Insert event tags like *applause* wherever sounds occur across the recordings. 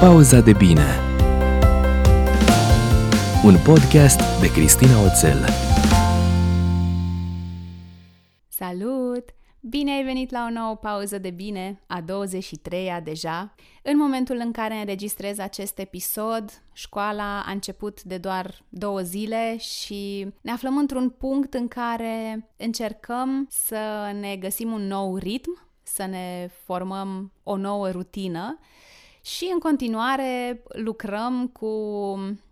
Pauza de bine Un podcast de Cristina Oțel Salut! Bine ai venit la o nouă pauză de bine, a 23-a deja. În momentul în care înregistrez acest episod, școala a început de doar două zile și ne aflăm într-un punct în care încercăm să ne găsim un nou ritm, să ne formăm o nouă rutină și în continuare lucrăm cu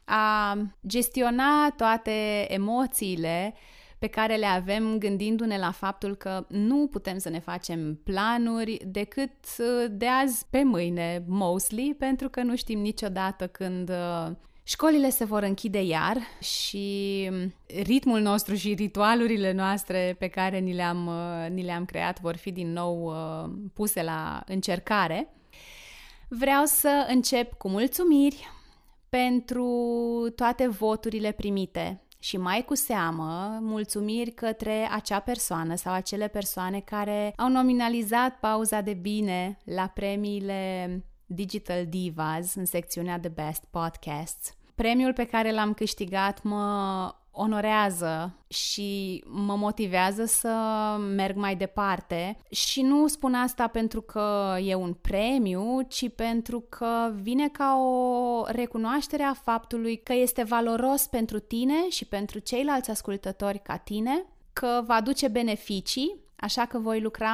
a gestiona toate emoțiile pe care le avem gândindu-ne la faptul că nu putem să ne facem planuri decât uh, de azi pe mâine, mostly, pentru că nu știm niciodată când uh, școlile se vor închide iar și ritmul nostru și ritualurile noastre pe care ni le-am, uh, ni le-am creat vor fi din nou puse la încercare. Vreau să încep cu mulțumiri pentru toate voturile primite și mai cu seamă mulțumiri către acea persoană sau acele persoane care au nominalizat pauza de bine la premiile Digital Divas în secțiunea The Best Podcasts. Premiul pe care l-am câștigat mă onorează și mă motivează să merg mai departe. Și nu spun asta pentru că e un premiu, ci pentru că vine ca o recunoaștere a faptului că este valoros pentru tine și pentru ceilalți ascultători ca tine, că va aduce beneficii Așa că voi lucra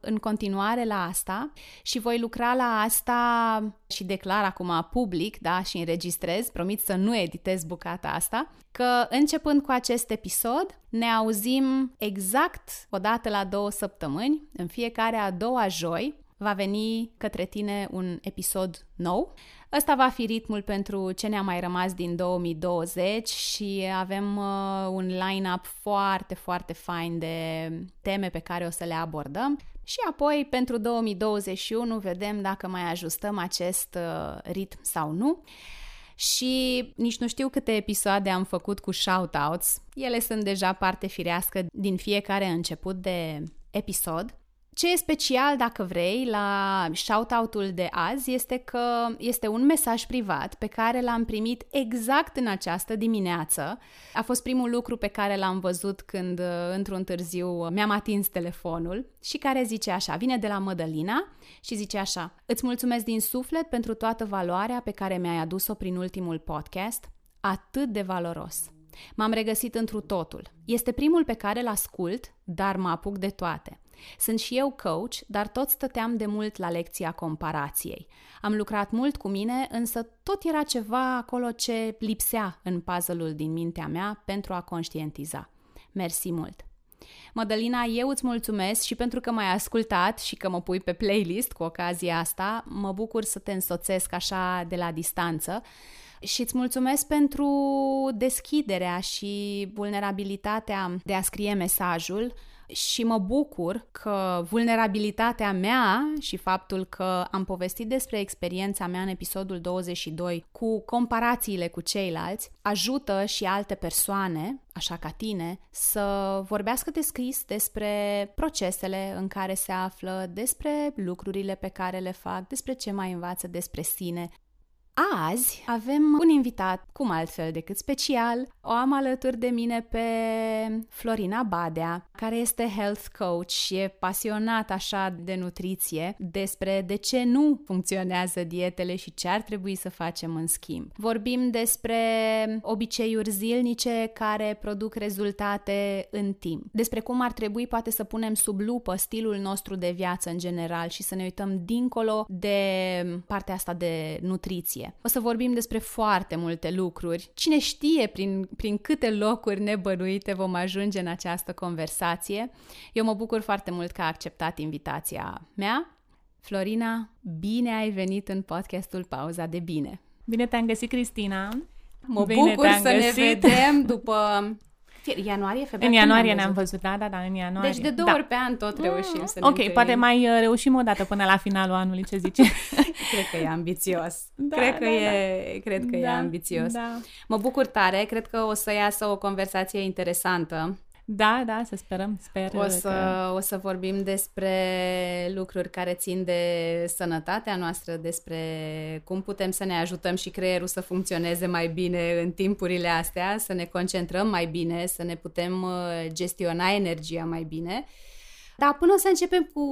în continuare la asta și voi lucra la asta și declar acum public, da, și înregistrez, promit să nu editez bucata asta, că începând cu acest episod ne auzim exact o dată la două săptămâni, în fiecare a doua joi, va veni către tine un episod nou. Ăsta va fi ritmul pentru ce ne-a mai rămas din 2020 și avem uh, un line-up foarte, foarte fain de teme pe care o să le abordăm. Și apoi, pentru 2021, vedem dacă mai ajustăm acest uh, ritm sau nu. Și nici nu știu câte episoade am făcut cu shoutouts. Ele sunt deja parte firească din fiecare început de episod. Ce e special, dacă vrei, la shoutout-ul de azi este că este un mesaj privat pe care l-am primit exact în această dimineață. A fost primul lucru pe care l-am văzut când, uh, într-un târziu, mi-am atins telefonul și care zice așa, vine de la Mădălina și zice așa, îți mulțumesc din suflet pentru toată valoarea pe care mi-ai adus-o prin ultimul podcast, atât de valoros. M-am regăsit întru totul. Este primul pe care îl ascult, dar mă apuc de toate. Sunt și eu coach, dar tot stăteam de mult la lecția comparației. Am lucrat mult cu mine, însă tot era ceva acolo ce lipsea în puzzle-ul din mintea mea pentru a conștientiza. Mersi mult! Mădălina, eu îți mulțumesc și pentru că m-ai ascultat și că mă pui pe playlist cu ocazia asta. Mă bucur să te însoțesc așa de la distanță și îți mulțumesc pentru deschiderea și vulnerabilitatea de a scrie mesajul și mă bucur că vulnerabilitatea mea și faptul că am povestit despre experiența mea în episodul 22 cu comparațiile cu ceilalți ajută și alte persoane, așa ca tine, să vorbească de scris despre procesele în care se află, despre lucrurile pe care le fac, despre ce mai învață despre sine Azi avem un invitat, cum altfel decât special. O am alături de mine pe Florina Badea, care este health coach și e pasionat așa de nutriție, despre de ce nu funcționează dietele și ce ar trebui să facem în schimb. Vorbim despre obiceiuri zilnice care produc rezultate în timp, despre cum ar trebui poate să punem sub lupă stilul nostru de viață în general și să ne uităm dincolo de partea asta de nutriție. O să vorbim despre foarte multe lucruri. Cine știe prin, prin câte locuri nebănuite vom ajunge în această conversație. Eu mă bucur foarte mult că a acceptat invitația mea. Florina, bine ai venit în podcastul Pauza de Bine. Bine te-am găsit, Cristina. Mă Bine bucur să găsit. ne vedem *laughs* după Ianuarie, februarie? În ianuarie ne-am văzut, da, da, da, în ianuarie. Deci de două da. ori pe an tot reușim să ne Ok, întâlnim. poate mai uh, reușim o dată până la finalul anului, ce zice? *laughs* cred că e ambițios. Da, cred că, da, e, da. Cred că da, e ambițios. Da. Mă bucur tare, cred că o să iasă o conversație interesantă. Da, da, să sperăm, sper O să, că... o să vorbim despre lucruri care țin de sănătatea noastră, despre cum putem să ne ajutăm și creierul să funcționeze mai bine în timpurile astea, să ne concentrăm mai bine, să ne putem uh, gestiona energia mai bine. Dar până să începem cu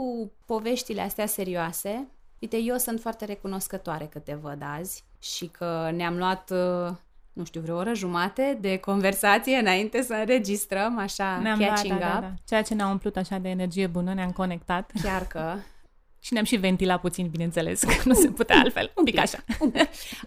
poveștile astea serioase, uite, eu sunt foarte recunoscătoare că te văd azi și că ne-am luat uh, nu știu, vreo oră jumate de conversație înainte să înregistrăm, așa, Ne-am catching da, da, up. da, da. Ceea ce ne-a umplut așa de energie bună, ne-am conectat Chiar că. *laughs* și ne-am și ventilat puțin, bineînțeles, că nu se putea altfel, un pic așa.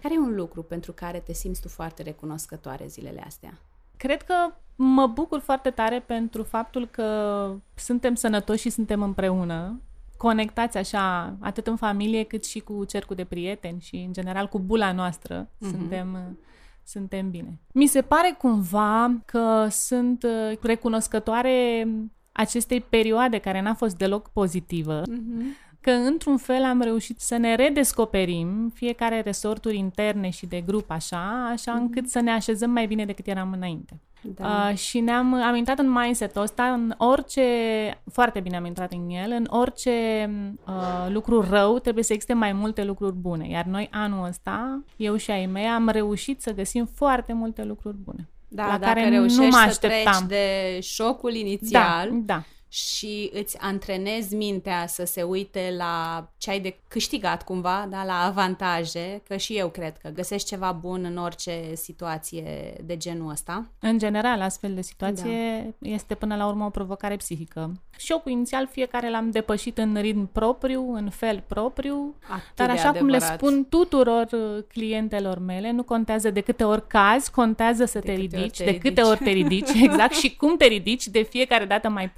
Care e un lucru pentru care te simți tu foarte recunoscătoare zilele astea? Cred că mă bucur foarte tare pentru faptul că suntem sănătoși și suntem împreună, conectați așa, atât în familie cât și cu cercul de prieteni și, în general, cu bula noastră. Mhm. Mm-hmm. Suntem, suntem bine. Mi se pare cumva că sunt uh, recunoscătoare acestei perioade care n-a fost deloc pozitivă, Mm-hmm. că într-un fel am reușit să ne redescoperim fiecare resorturi interne și de grup așa, așa încât să ne așezăm mai bine decât eram înainte. Da. Uh, și ne-am am intrat în mindset-ul ăsta, în orice, foarte bine am intrat în el, în orice uh, lucru rău trebuie să existe mai multe lucruri bune. Iar noi anul ăsta, eu și ai mei, am reușit să găsim foarte multe lucruri bune. da, la dacă care reușești nu mă să așteptam. treci de șocul inițial Da, da. Și îți antrenezi mintea să se uite la ce ai de câștigat cumva, da, la avantaje, că și eu cred că găsești ceva bun în orice situație de genul ăsta. În general, astfel de situație da. este până la urmă o provocare psihică. Șocul inițial fiecare l-am depășit în ritm propriu, în fel propriu, Atât dar de așa cum le adevărat. spun tuturor uh, clientelor mele, nu contează de câte ori cazi, contează să De te câte ori ridici, te de câte ridici. ori te ridici, *laughs* exact, și cum te ridici de fiecare dată mai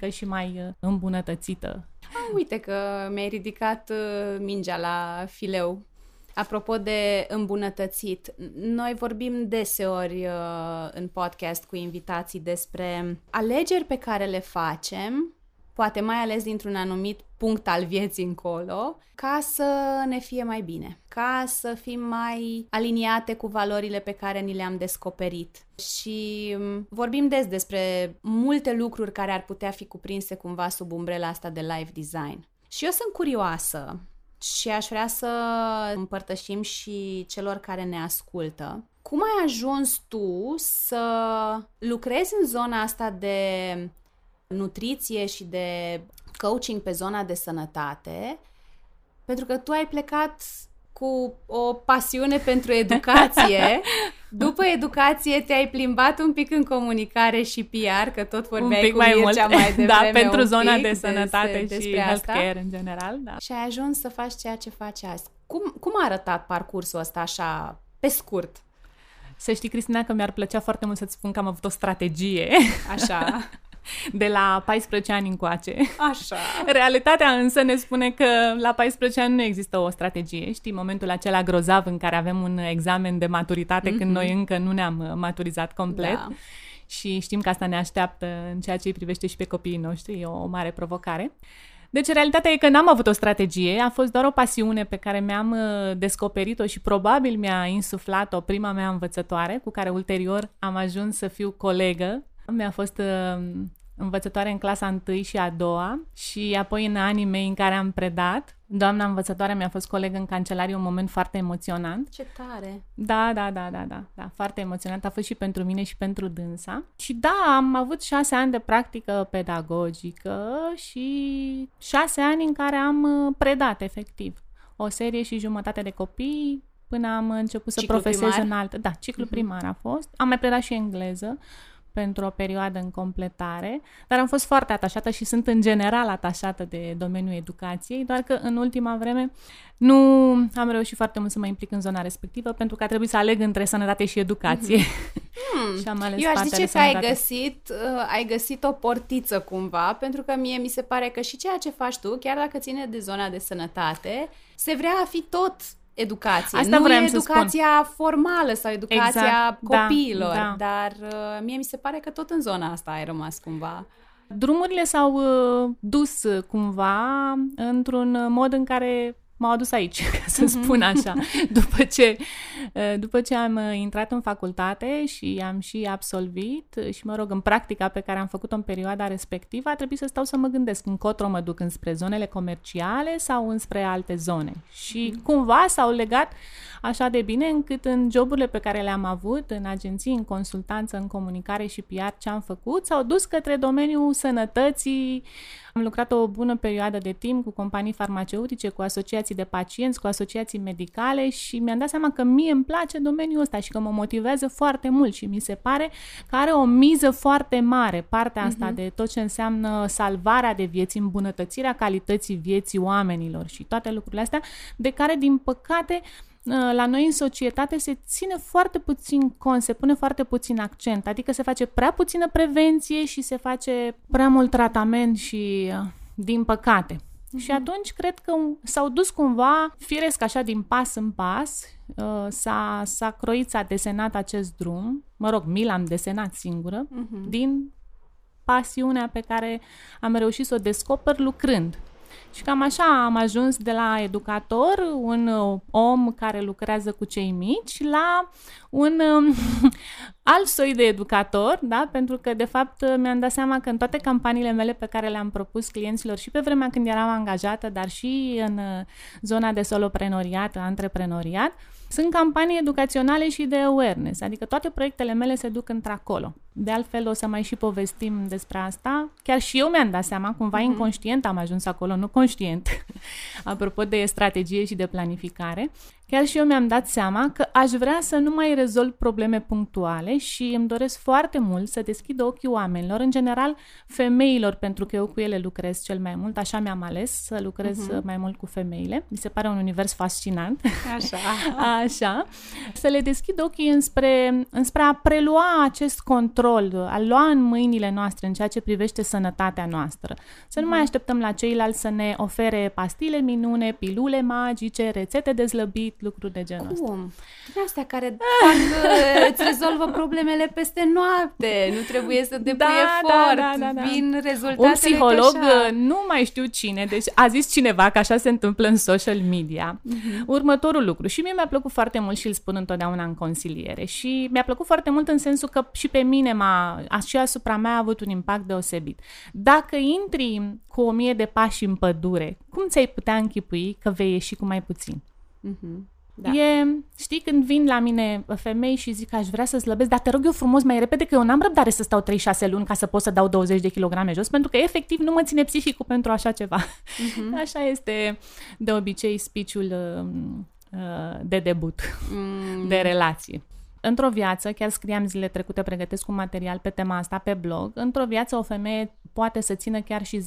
puternică și mai uh, îmbunătățită. Ah, uite că mi-ai ridicat uh, mingea la fileu. Apropo de îmbunătățit, noi vorbim deseori uh, în podcast cu invitații despre alegeri pe care le facem, poate mai ales dintr-un anumit punct al vieții încolo, ca să ne fie mai bine, ca să fim mai aliniate cu valorile pe care ni le-am descoperit. Și um, vorbim des despre multe lucruri care ar putea fi cuprinse cumva sub umbrela asta de life design. Și eu sunt curioasă și aș vrea să împărtășim și celor care ne ascultă. Cum ai ajuns tu să lucrezi în zona asta de nutriție și de coaching pe zona de sănătate? Pentru că tu ai plecat cu o pasiune pentru educație. *laughs* După educație te-ai plimbat un pic în comunicare și PR, că tot vorbeai un pic cu mai Mircea mult, mai *laughs* da, devreme pentru un zona pic de des- sănătate și despre asta. healthcare în general, da. Și ai ajuns să faci ceea ce faci azi. Cum, cum a arătat parcursul ăsta așa, pe scurt? Să știi, Cristina, că mi-ar plăcea foarte mult să-ți spun că am avut o strategie Așa, *laughs* de la 14 ani încoace. așa. *laughs* Realitatea însă ne spune că la 14 ani nu există o strategie. Știi, momentul acela grozav în care avem un examen de maturitate mm-hmm. când noi încă nu ne-am uh, maturizat complet. Da. Și știm că asta ne așteaptă în ceea ce îi privește și pe copiii noștri, e o mare provocare. Deci, realitatea e că n-am avut o strategie, a fost doar o pasiune pe care mi-am uh, descoperit-o și probabil mi-a insuflat-o prima mea învățătoare, cu care ulterior am ajuns să fiu colegă. Mi-a fost uh, învățătoare în clasa 1 și a doua și apoi în anii mei în care am predat. Doamna învățătoare mi-a fost colegă în cancelarie, un moment foarte emoționant. Ce tare. Da, da, da, da, da, da, foarte emoționant a fost și pentru mine și pentru dânsa. Și da, am avut șase ani de practică pedagogică și șase ani în care am uh, predat, efectiv, o serie și jumătate de copii până am început să Ciclu profesez primar? în altă. Da, ciclu primar a fost. Am mai predat și engleză pentru o perioadă în completare, dar am fost foarte atașată și sunt în general atașată de domeniul educației, doar că în ultima vreme nu am reușit foarte mult să mă implic în zona respectivă pentru că a trebuit să aleg între sănătate și educație. *laughs* și am ales Eu aș partea zice de că ai sănătate. găsit, uh, ai găsit o portiță cumva, pentru că mie mi se pare că și ceea ce faci tu, chiar dacă ține de zona de sănătate, se vrea a fi tot educație. Asta nu vreau e să educația formală sau educația Exact, da, copiilor, da. dar uh, mie mi se pare că tot în zona asta ai rămas cumva. Drumurile s-au uh, dus uh, cumva într-un mod în care m-au adus aici, *laughs* ca să spun așa. după, ce, după ce am intrat în facultate și am și absolvit și, mă rog, în practica pe care am făcut-o în perioada respectivă, a trebuit să stau să mă gândesc încotro mă duc înspre zonele comerciale sau înspre alte zone. Și cumva s-au legat așa de bine încât în joburile pe care le-am avut, în agenții, în consultanță, în comunicare și PR, ce am făcut, s-au dus către domeniul sănătății. Am lucrat o bună perioadă de timp cu companii farmaceutice, cu asociații de pacienți, cu asociații medicale și mi-am dat seama că mie îmi place domeniul ăsta și că mă motivează foarte mult și mi se pare că are o miză foarte mare, partea asta uh-huh. de tot ce înseamnă salvarea de vieți, îmbunătățirea calității vieții oamenilor și toate lucrurile astea, de care, din păcate, Ă, la noi în societate se ține foarte puțin cont, se pune foarte puțin accent, adică se face prea puțină prevenție și se face prea mult tratament și ă, din păcate. Uh-huh. Și atunci cred că s-au dus cumva, firesc așa din pas în pas, uh, s-a, s-a croit, s-a desenat acest drum, mă rog, mi l-am desenat singură, uh-huh. din pasiunea pe care am reușit să o descoper lucrând. Și cam așa am ajuns de la educator, un uh, om care lucrează cu cei mici, la un um, alt soi de educator, da? pentru că, de fapt, mi-am dat seama că în toate campaniile mele pe care le-am propus clienților și pe vremea când eram angajată, dar și în uh, zona de soloprenoriat, antreprenoriat, sunt campanii educaționale și de awareness, adică toate proiectele mele se duc într-acolo. De altfel, o să mai și povestim despre asta. Chiar și eu mi-am dat seama, cumva uh-huh. inconștient am ajuns acolo, nu conștient, *laughs* apropo de strategie și de planificare. Chiar și eu mi-am dat seama că aș vrea să nu mai rezolv probleme punctuale și îmi doresc foarte mult să deschid ochii oamenilor, în general femeilor, pentru că eu cu ele lucrez cel mai mult, așa mi-am ales să lucrez uh-huh. mai mult cu femeile. Mi se pare un univers fascinant. Așa. *laughs* așa. Să le deschid ochii înspre, înspre a prelua acest control, a lua în mâinile noastre în ceea ce privește sănătatea noastră. Să uh-huh. nu mai mhm. așteptăm la ceilalți să ne ofere pastile minune, pilule magice, rețete de slăbit, lucruri de genul ăsta. Cum? De astea care fac, *laughs* uh, îți rezolvă problemele peste noapte, nu trebuie să depui da, efort, da, da, da, da. vin rezultatele Un psiholog, uh, nu mai știu cine, deci a zis cineva că așa se întâmplă în social media. Uh-huh. Următorul lucru, și mie mi-a plăcut foarte mult și îl spun întotdeauna în consiliere și mi-a plăcut foarte mult în sensul că și pe mine m-a, și asupra mea a avut un impact deosebit. Dacă intri cu o mie de pași în pădure, cum ți-ai putea închipui că vei ieși cu mai puțin? Uh-huh. Da. E, știi, când vin la mine femei și zic că aș vrea să slăbesc, dar te rog eu frumos mai repede că eu n-am răbdare să stau 3-6 luni ca să pot să dau 20 de kilograme jos, pentru că efectiv nu mă ține psihicul pentru așa ceva. Uh-huh. *laughs* Așa este de obicei speech-ul uh, uh, de debut, mm. de relație. Într-o viață, chiar scriam zile trecute, pregătesc un material pe tema asta pe blog, într-o viață o femeie poate să țină chiar și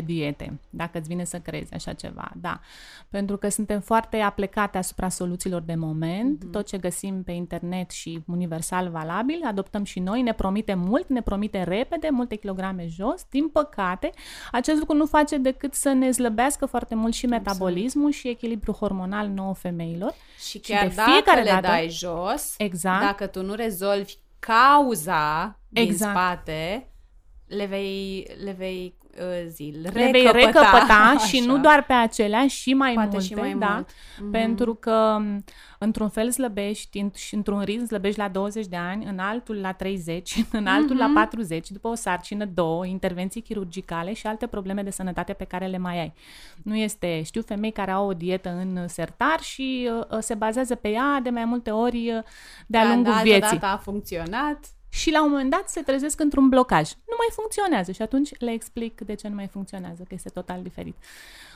10-15 diete, dacă îți vine să crezi așa ceva, da. Pentru că suntem foarte aplecate asupra soluțiilor de moment, mm-hmm. tot ce găsim pe internet și universal valabil, adoptăm și noi, ne promite mult, ne promite repede, multe kilograme jos. Din păcate, acest lucru nu face decât să ne slăbească foarte mult și metabolismul și echilibru hormonal nouă femeilor. Și chiar și de dacă le dată, dai jos, exact. dacă tu nu rezolvi cauza din exact. spate, le vei, le vei uh, zi, recăpăta, le vei recăpăta și *laughs* nu doar pe acelea, și mai Poate multe, și mai da? Mult. Mm-hmm. Pentru că într-un fel slăbești și într-un ritm slăbești la 20 de ani, în altul la 30, *laughs* în altul mm-hmm. la 40, după o sarcină, două, intervenții chirurgicale și alte probleme de sănătate pe care le mai ai. Nu este, știu femei care au o dietă în sertar și uh, se bazează pe ea de mai multe ori uh, de-a lungul vieții. a funcționat și la un moment dat se trezesc într-un blocaj. Nu mai funcționează și atunci le explic de ce nu mai funcționează, că este total diferit.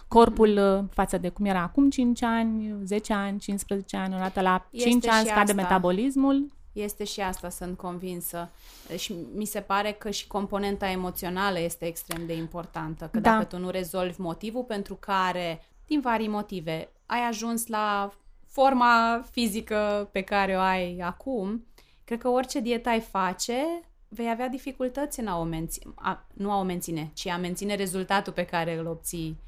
Corpul mm. față de cum era acum 5 ani, 10 ani, 15 ani, odată la este 5 ani scade asta. metabolismul. Este și asta, sunt convinsă. Și mi se pare că și componenta emoțională este extrem de importantă. Că da. dacă tu nu rezolvi motivul pentru care, din vari motive, ai ajuns la forma fizică pe care o ai acum, Cred că orice dietă ai face, vei avea dificultăți în a o menține, a, nu a o menține, ci a menține rezultatul pe care îl obții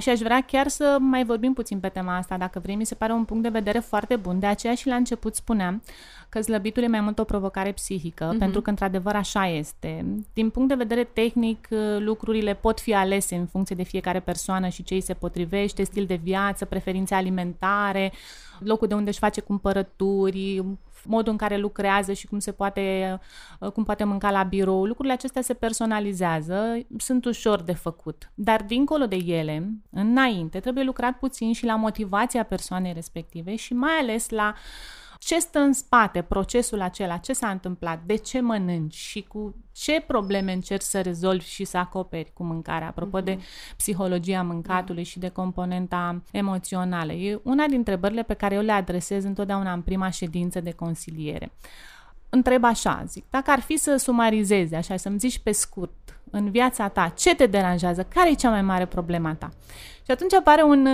Și aș vrea chiar să mai vorbim puțin pe tema asta, dacă vrei. Mi se pare un punct de vedere foarte bun. De aceea și la început spuneam că slăbitul e mai mult o provocare psihică, mm-hmm. pentru că într-adevăr așa este. Din punct de vedere tehnic, lucrurile pot fi alese în funcție de fiecare persoană și ce îi se potrivește, stil de viață, preferințe alimentare, locul de unde își face cumpărături, modul în care lucrează și cum se poate, uh, cum poate mânca la birou, lucrurile acestea se personalizează, sunt ușor de făcut. Dar dincolo de ele, înainte, trebuie lucrat puțin și la motivația persoanei respective și mai ales la ce stă în spate, procesul acela, ce s-a întâmplat, de ce mănânci și cu ce probleme încerci să rezolvi și să acoperi cu mâncarea, apropo mm-hmm. de mhm. psihologia mâncatului da. și de componenta emoțională. E una dintre întrebările pe care eu le adresez întotdeauna în prima ședință de consiliere. Întreb așa, zic, dacă ar fi să sumarizezi, așa, să-mi zici pe scurt, în viața ta, ce te deranjează, care e cea mai mare problema ta? Și atunci apare un,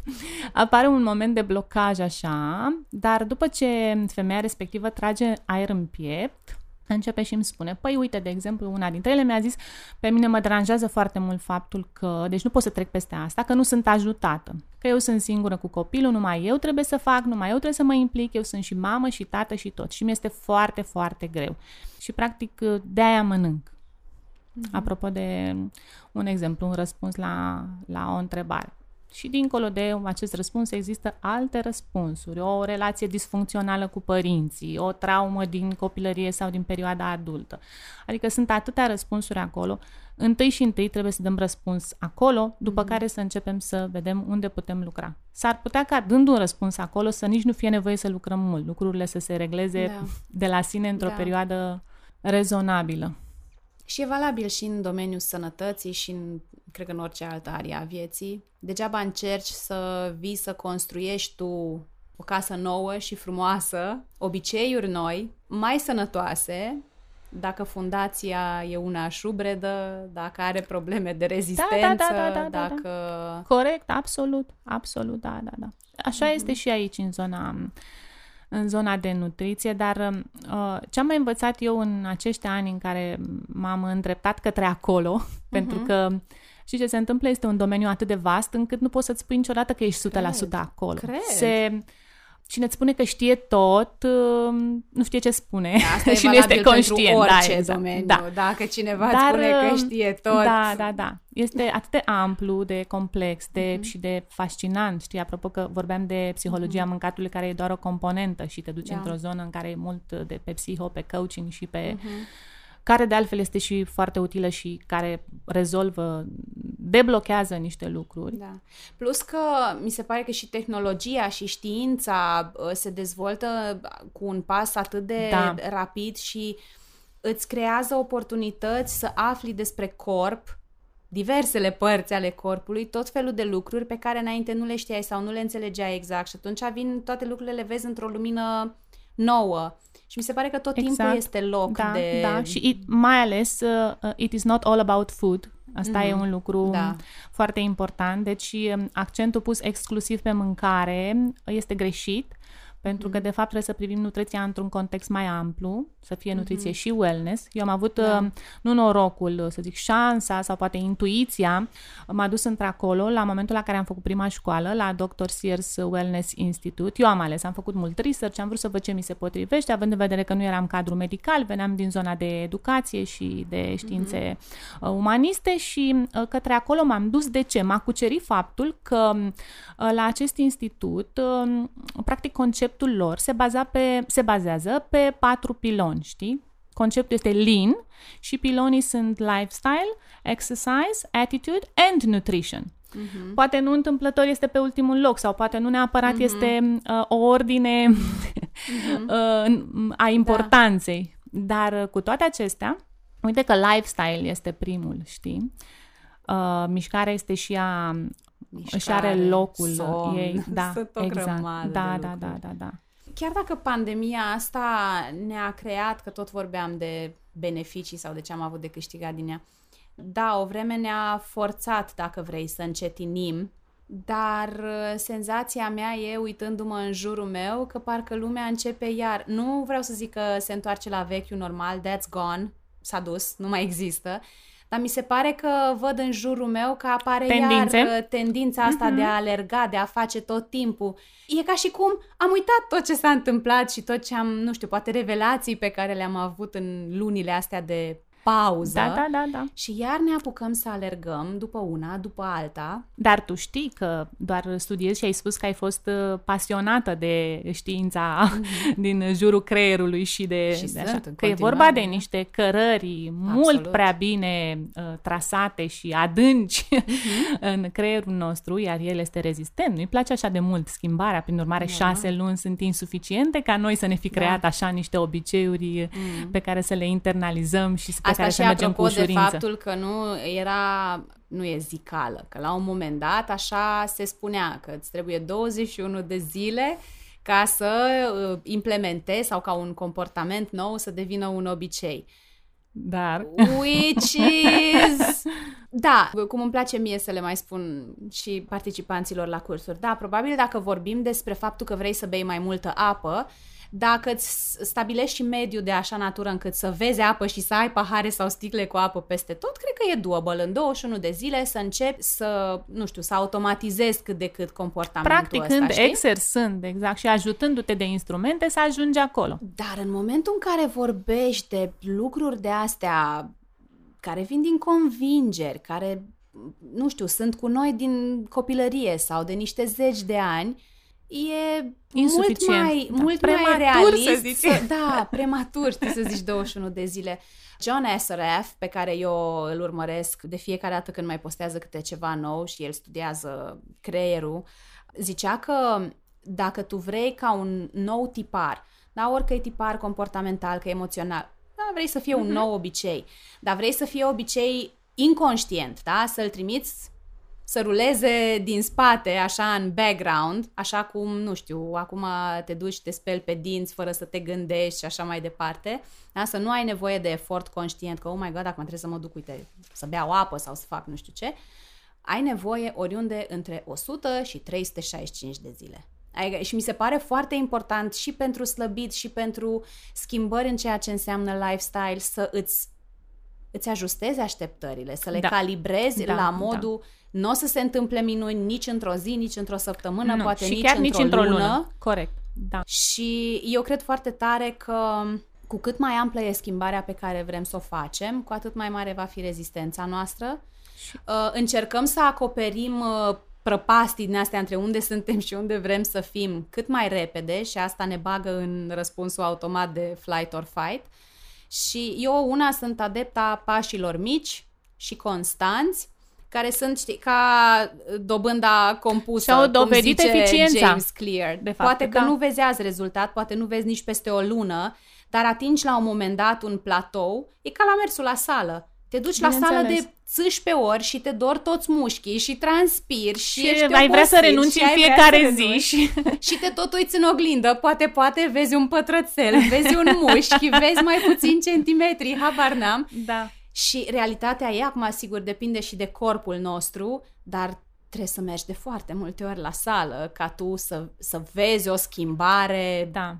*laughs* apare un moment de blocaj așa, dar după ce femeia respectivă trage aer în piept, începe și îmi spune, păi uite, de exemplu, una dintre ele mi-a zis, pe mine mă deranjează foarte mult faptul că, deci nu pot să trec peste asta, că nu sunt ajutată, că eu sunt singură cu copilul, numai eu trebuie să fac, numai eu trebuie să mă implic, eu sunt și mamă și tată și tot și mi este foarte, foarte greu. Și practic de aia mănânc. Mm-hmm. Apropo de un exemplu, un răspuns la, la o întrebare. Și dincolo de acest răspuns există alte răspunsuri, o relație disfuncțională cu părinții, o traumă din copilărie sau din perioada adultă. Adică sunt atâtea răspunsuri acolo. Întâi și întâi trebuie să dăm răspuns acolo, după mm-hmm. care să începem să vedem unde putem lucra. S-ar putea ca dând un răspuns acolo să nici nu fie nevoie să lucrăm mult, lucrurile să se regleze da. de la sine într-o da. perioadă rezonabilă. Și e valabil și în domeniul sănătății și în, cred că în orice altă arie a vieții. Degeaba încerci să vii să construiești tu o casă nouă și frumoasă, obiceiuri noi, mai sănătoase, dacă fundația e una șubredă, dacă are probleme de rezistență, da, da, da, da, da, dacă... Da. Corect, absolut, absolut, da, da, da. Așa mm-hmm. este și aici în zona în zona de nutriție, dar uh, ce am mai învățat eu în acești ani în care m-am îndreptat către acolo, uh-huh. *laughs* pentru că și ce se întâmplă este un domeniu atât de vast încât nu poți să-ți spui niciodată că ești 100% Cred. acolo. Cred. Se, Cine îți spune că știe tot, um, nu știe ce spune Asta *laughs* și nu este conștient. Pentru orice da, exact. domeniu. Da. Dacă cineva Dar, îți spune că um, știe tot. Da, da, da. Este atât de amplu, de complex de, uh-huh. și de fascinant. Știi, apropo că vorbeam de psihologia uh-huh. mâncatului care e doar o componentă și te duci da. într-o zonă în care e mult de pe psiho, pe coaching și pe... Uh-huh care de altfel este și foarte utilă și care rezolvă, deblochează niște lucruri. Da. Plus că mi se pare că și tehnologia și știința uh, se dezvoltă cu un pas atât de da. rapid și îți creează oportunități să afli despre corp, diversele părți ale corpului, tot felul de lucruri pe care înainte nu le știai sau nu le înțelegeai exact și atunci vin toate lucrurile, le vezi într-o lumină nouă. Și mi se pare că tot exact. timpul este loc da, de... Da, și it, mai ales uh, uh, it is not all about food. Asta mm-hmm. e mhm. un lucru da. foarte important. Deci um, accentul pus exclusiv pe mâncare este greșit pentru că, de fapt, trebuie să privim nutriția într-un context mai amplu, să fie nutriție mm-hmm. și wellness. Eu am avut, da. uh, nu norocul, să zic, șansa sau poate intuiția, m-a dus într-acolo la momentul la care am făcut prima școală, la Dr. Sears Wellness Institute. Eu am ales, am făcut mult research, am vrut să văd ce mi se potrivește, având în vedere că nu eram cadru medical, veneam din zona de educație și de științe mm-hmm. umaniste și uh, către acolo m-am dus. De ce? M-a cucerit faptul că uh, la acest institut, practic, concept conceptul lor se, baza pe, se bazează pe patru piloni, știi? Conceptul este lean și pilonii sunt lifestyle, exercise, attitude and nutrition. Uh-huh. Poate nu întâmplător este pe ultimul loc sau poate nu neapărat uh-huh. este uh, o ordine uh-huh. *laughs* uh, a importanței. Da. Dar uh, cu toate acestea, uite că lifestyle este primul, știi? Uh, mișcarea este și a Mișcare, își are locul somn, ei. *laughs* Da, exact. Da, da, da, da, da. Chiar dacă pandemia asta ne-a creat, că tot vorbeam de beneficii sau de ce am avut de câștigat din ea, da, o vreme ne-a forțat, dacă vrei, să încetinim, dar uh, senzația mea e, uitându-mă în jurul meu, că parcă lumea începe iar. Nu vreau să zic că se întoarce la vechiul normal, that's gone, s-a dus, nu mai există, dar mi se pare că văd în jurul meu că apare Tendințe. iar uh, tendința asta de a alerga, de a face tot timpul. E ca și cum am uitat tot ce s-a întâmplat și tot ce am, nu știu, poate revelații pe care le-am avut în lunile astea de pauză. Da, da, da, da. Și iar ne apucăm să alergăm după una, după alta. Dar tu știi că doar studiezi și ai spus că ai fost uh, pasionată de știința *laughs* din jurul creierului și de, Și de sunt așa, în că e continuare, vorba de da. niște cărări mult Absolut. prea bine uh, trasate și adânci Mhm. *laughs* în creierul nostru, iar el este rezistent. Nu-i place așa de mult schimbarea, prin urmare Normal. șase luni sunt insuficiente ca noi să ne fi creat Da. așa niște obiceiuri pe care să le internalizăm și pe Asta care și să mergem cu apropo de ușurință. faptul că nu era, nu e zicală, că la un moment dat așa se spunea că îți trebuie 21 de zile ca să uh, implementezi sau ca un comportament nou să devină un obicei. Dar Which is... *laughs* Da, cum îmi place mie să le mai spun și participanților la cursuri. Da, probabil dacă vorbim despre faptul că vrei să bei mai multă apă, dacă îți stabilești și mediul de așa natură încât să vezi apă și să ai pahare sau sticle cu apă peste tot, cred că e doable. În 21 de zile să începi să, nu știu, să automatizezi cât de cât comportamentul practicând, ăsta, știi? exersând, exact, și ajutându-te de instrumente să ajungi acolo. Dar în momentul în care vorbești de lucruri de astea care vin din convingeri, care, nu știu, sunt cu noi din copilărie sau de niște zeci de ani, e mult Insuficient, mai, da. mult mai Prematur, realist. să zici. Să, da, prematur, știi să zici 21 de zile. John SRF, pe care eu îl urmăresc de fiecare dată când mai postează câte ceva nou și el studiază creierul, zicea că dacă tu vrei ca un nou tipar, da, orică e tipar comportamental, că emoțional, da, vrei să fie un nou obicei, dar vrei să fie obicei inconștient, da, să-l trimiți să ruleze din spate, așa, în background, așa cum, nu știu, acum te duci, te speli pe dinți fără să te gândești și așa mai departe, da? să nu ai nevoie de efort conștient, că, oh my god, acum trebuie să mă duc, uite, să beau apă sau să fac nu știu ce, ai nevoie oriunde între 100 și 365 de zile. Adică, și mi se pare foarte important și pentru slăbit și pentru schimbări în ceea ce înseamnă lifestyle să îți, îți ajustezi așteptările, să le Da. calibrezi Da, la da. Modul nu o să se întâmple minuni nici într-o zi, nici într-o săptămână, nu, poate și nici, chiar într-o, nici într-o lună. lună. Corect, da. Și eu cred foarte tare că cu cât mai amplă e schimbarea pe care vrem să o facem, cu atât mai mare va fi rezistența noastră. Uh, încercăm să acoperim uh, prăpastii din astea între unde suntem și unde vrem să fim cât mai repede și asta ne bagă în răspunsul automat de flight or fight. Și eu una sunt adepta pașilor mici și constanți, care sunt, știi, ca dobânda compusă, Și-au cum dovedit zice eficiența. James Clear. De fapt, poate că da. nu vezi azi rezultat, poate nu vezi nici peste o lună, dar atingi la un moment dat un platou, e ca la mersul la sală. Te duci la sală Bineînțeles. de 11 ori și te dor toți mușchii și transpiri și, Și ești ai vrea să obosit renunți și în ai vrea fiecare să zi renunți. și- și te tot uiți în oglindă, poate, poate vezi un pătrățel, vezi un mușchi, vezi mai puțin centimetri, habar n-am. Da. Și realitatea e, acum sigur depinde și de corpul nostru, dar trebuie să mergi de foarte multe ori la sală ca tu să, să vezi o schimbare, Da.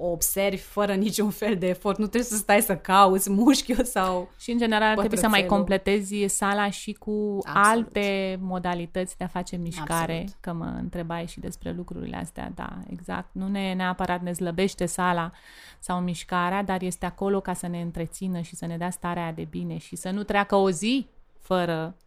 O observi fără niciun fel de efort. Nu trebuie să stai să cauți mușchiul sau... Și în general trebuie să mai Pătrățelul. completezi sala și cu Absolut. alte modalități de a face mișcare, Absolut. că mă întrebai și despre lucrurile astea, da, exact. Nu ne neapărat ne slăbește sala sau mișcarea, dar este acolo ca să ne întrețină și să ne dea starea de bine și să nu treacă o zi fără uh,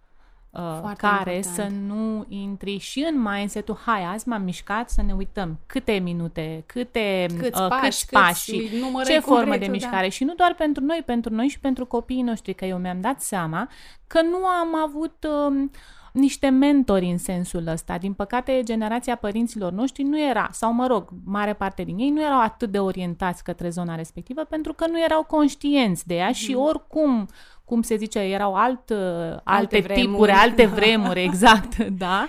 Foarte care important. să nu intri și în mindset-ul, hai, azi m-am mișcat, să ne uităm câte minute, câte Câți uh, pași, câți câți pași, îi numărăi ce cum formă vrei de tu, da. mișcare. Și nu doar pentru noi, pentru noi și pentru copiii noștri, că eu mi-am dat seama că nu am avut um, niște mentori în sensul ăsta. Din păcate, generația părinților noștri nu era, sau mă rog, mare parte din ei nu erau atât de orientați către zona respectivă pentru că nu erau conștienți de ea și Mhm. oricum cum se zice, erau alt, uh, alte, alte vremuri. tipuri, alte *laughs* vremuri, exact, *laughs* da.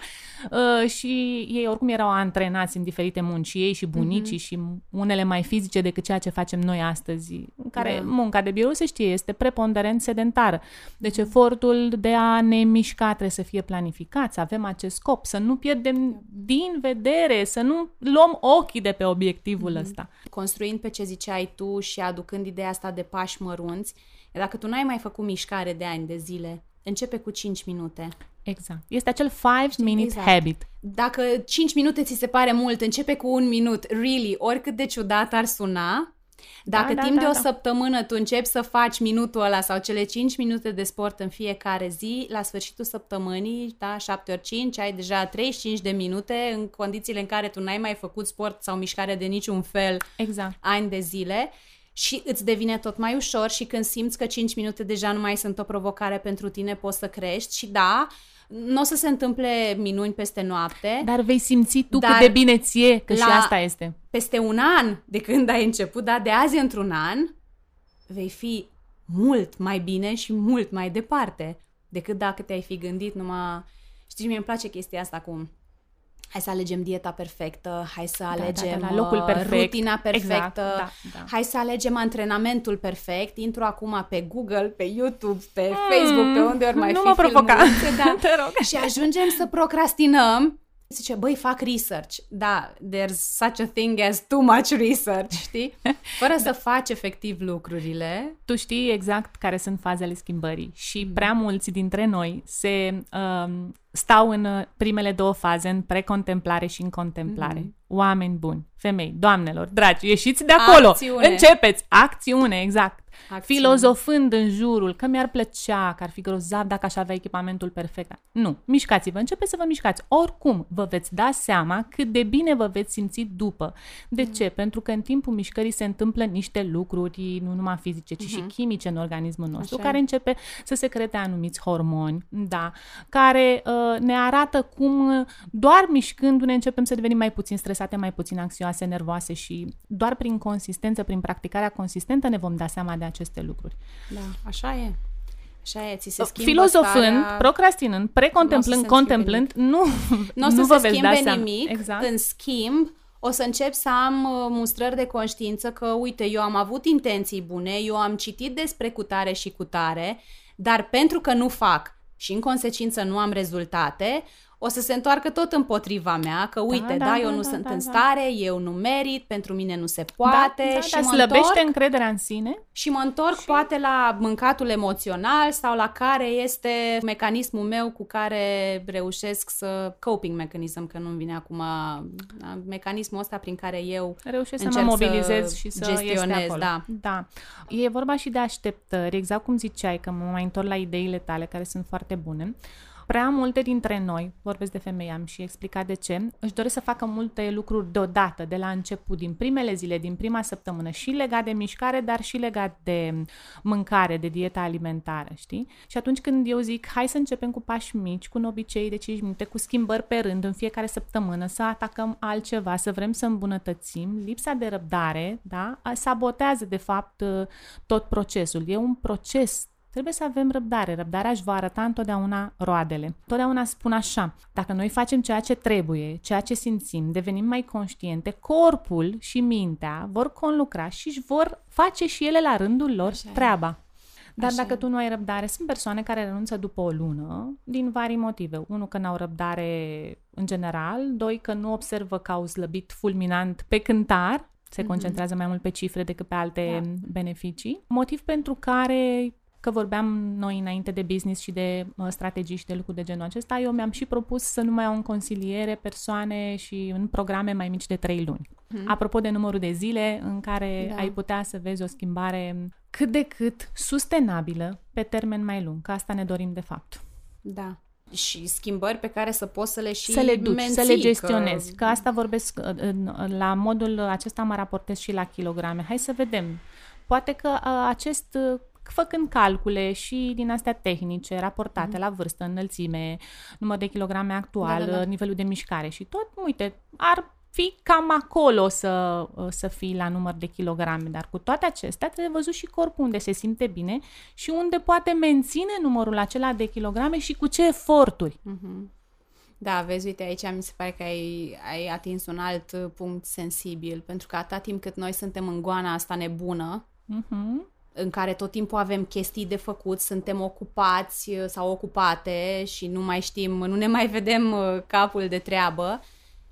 Uh, și ei oricum erau antrenați în diferite munci, ei și bunicii și unele mai fizice decât ceea ce facem noi astăzi, în care Da. munca de birou, se știe, este preponderent sedentară. Deci efortul de a ne mișca trebuie să fie planificat, să avem acest scop, să nu pierdem din vedere, să nu luăm ochii de pe obiectivul ăsta. Construind pe ce ziceai tu și aducând ideea asta de pași mărunți, Dacă tu n-ai mai făcut mișcare de ani de zile, începe cu 5 minute. Exact. Este acel 5 minute Exact. habit. Dacă 5 minute ți se pare mult, începe cu un minut. Really, oricât de ciudat ar suna, dacă Da, da, timp da, de o da. săptămână tu începi să faci minutul ăla sau cele 5 minute de sport în fiecare zi, la sfârșitul săptămânii, da, 7 ori 5, ai deja 35 de minute în condițiile în care tu n-ai mai făcut sport sau mișcare de niciun fel Exact. ani de zile și îți devine tot mai ușor și când simți că 5 minute deja nu mai sunt o provocare pentru tine, poți să crești și da, nu o să se întâmple minuni peste noapte, Dar vei simți tu Dar cât de bine ție, că și la- asta este. peste un an de când ai început, da, de azi într-un an, vei fi mult mai bine și mult mai departe decât dacă te-ai fi gândit numai... Știi, mie îmi place chestia asta cu hai să alegem dieta perfectă, hai să da, alegem da, locul uh, perfect. rutina perfectă, Exact, da, da. hai să alegem antrenamentul perfect, intru acum pe Google, pe YouTube, pe Facebook, pe unde ori mai nu fi mă provoca. filmulețe, da. *laughs* Te rog. Și ajungem să procrastinăm. Zice, băi, fac research. Da, there's such a thing as too much research, știi? *laughs* Fără să faci efectiv lucrurile. Tu știi exact care sunt fazele schimbării și prea mulți dintre noi se um, stau în uh, primele două faze, în precontemplare și în contemplare. Mhm. Oameni buni, femei, doamnelor, dragi, ieșiți de acolo! Acțiune. Începeți! Acțiune, exact! Acțiune. Filozofând în jurul că mi-ar plăcea, că ar fi grozav dacă aș avea echipamentul perfect. Nu, mișcați-vă, începeți să vă mișcați. Oricum, vă veți da seama cât de bine vă veți simți după. De Mm. ce? Pentru că în timpul mișcării se întâmplă niște lucruri, nu numai fizice, ci și chimice în organismul nostru, Mhm. Așa e. care începe să secrete anumiți hormoni, da, care uh, ne arată cum uh, doar mișcându-ne începem să devenim mai puțin stresate, mai puțin anxioase, nervoase și doar prin consistență, prin practicarea consistentă ne vom da seama de aceste lucruri. Da, așa e. Așa e, ți se schimbă Filozofând, starea... procrastinând, precontemplând, N-o să se contemplând, nu, Nu o să nu vă se veți da schimbe seama. nimic, Exact. în schimb o să încep să am uh, mustrări de conștiință că, uite, eu am avut intenții bune, eu am citit despre cutare și cutare, dar pentru că nu fac și în consecință nu am rezultate, o să se întoarcă tot împotriva mea, că uite, da, da, da eu da, nu da, sunt da, în da. stare, eu nu merit, pentru mine nu se poate da, da, și da, mă slăbește întorc încrederea în sine și mă întorc poate la mâncatul emoțional sau la care este mecanismul meu cu care reușesc să... coping mechanism, că nu-mi vine acum da, mecanismul ăsta prin care eu reușesc să mă încerc mobilizez și să ies de gestionez, acolo. da. da. E vorba și de așteptări, exact cum ziceai, că mă mai întorc la ideile tale, care sunt foarte bune. Prea multe dintre noi, vorbesc de femei, am și explicat de ce, își doresc să facă multe lucruri deodată, de la început, din primele zile, din prima săptămână, și legat de mișcare, dar și legat de mâncare, de dieta alimentară, știi? Și atunci când eu zic, hai să începem cu pași mici, cu un obicei de 5 minute, cu schimbări pe rând în fiecare săptămână, să atacăm altceva, să vrem să îmbunătățim, lipsa de răbdare, da, sabotează, de fapt, tot procesul. E un proces Trebuie să avem răbdare. Răbdarea își va arăta întotdeauna roadele. Totdeauna spun așa, dacă noi facem ceea ce trebuie, ceea ce simțim, devenim mai conștiente, corpul și mintea vor conlucra și își vor face și ele la rândul lor Așa e. treaba. Dar Așa dacă e. tu nu ai răbdare, sunt persoane care renunță după o lună din vari motive. Unul, că n-au răbdare în general, doi, că nu observă că au slăbit fulminant pe cântar, se concentrează mai mult pe cifre decât pe alte Da. beneficii. Motiv pentru care că vorbeam noi înainte de business și de uh, strategii și de lucruri de genul acesta, eu mi-am și propus să nu mai au în consiliere persoane și în programe mai mici de 3 luni. Hmm. Apropo de numărul de zile în care Da. ai putea să vezi o schimbare cât de cât sustenabilă pe termen mai lung, că asta ne dorim de fapt. Da. Și schimbări pe care să poți să le și să le duci, menții, să le gestionezi. Că... Că asta vorbesc, uh, în- la modul acesta mă raportez și la kilograme. Hai să vedem. Poate că uh, acest uh, făcând calcule și din astea tehnice, raportate la vârstă, înălțime, număr de kilograme actual, Da, da, da. nivelul de mișcare și tot, uite, ar fi cam acolo să, să fii la număr de kilograme, dar cu toate acestea trebuie văzut și corpul unde se simte bine și unde poate menține numărul acela de kilograme și cu ce eforturi. Da, vezi, uite, aici mi se pare că ai, ai atins un alt uh, punct sensibil, pentru că atâta timp cât noi suntem în goana asta nebună, Mhm. În care tot timpul avem chestii de făcut, suntem ocupați uh, sau ocupate și nu mai știm, nu ne mai vedem uh, capul de treabă,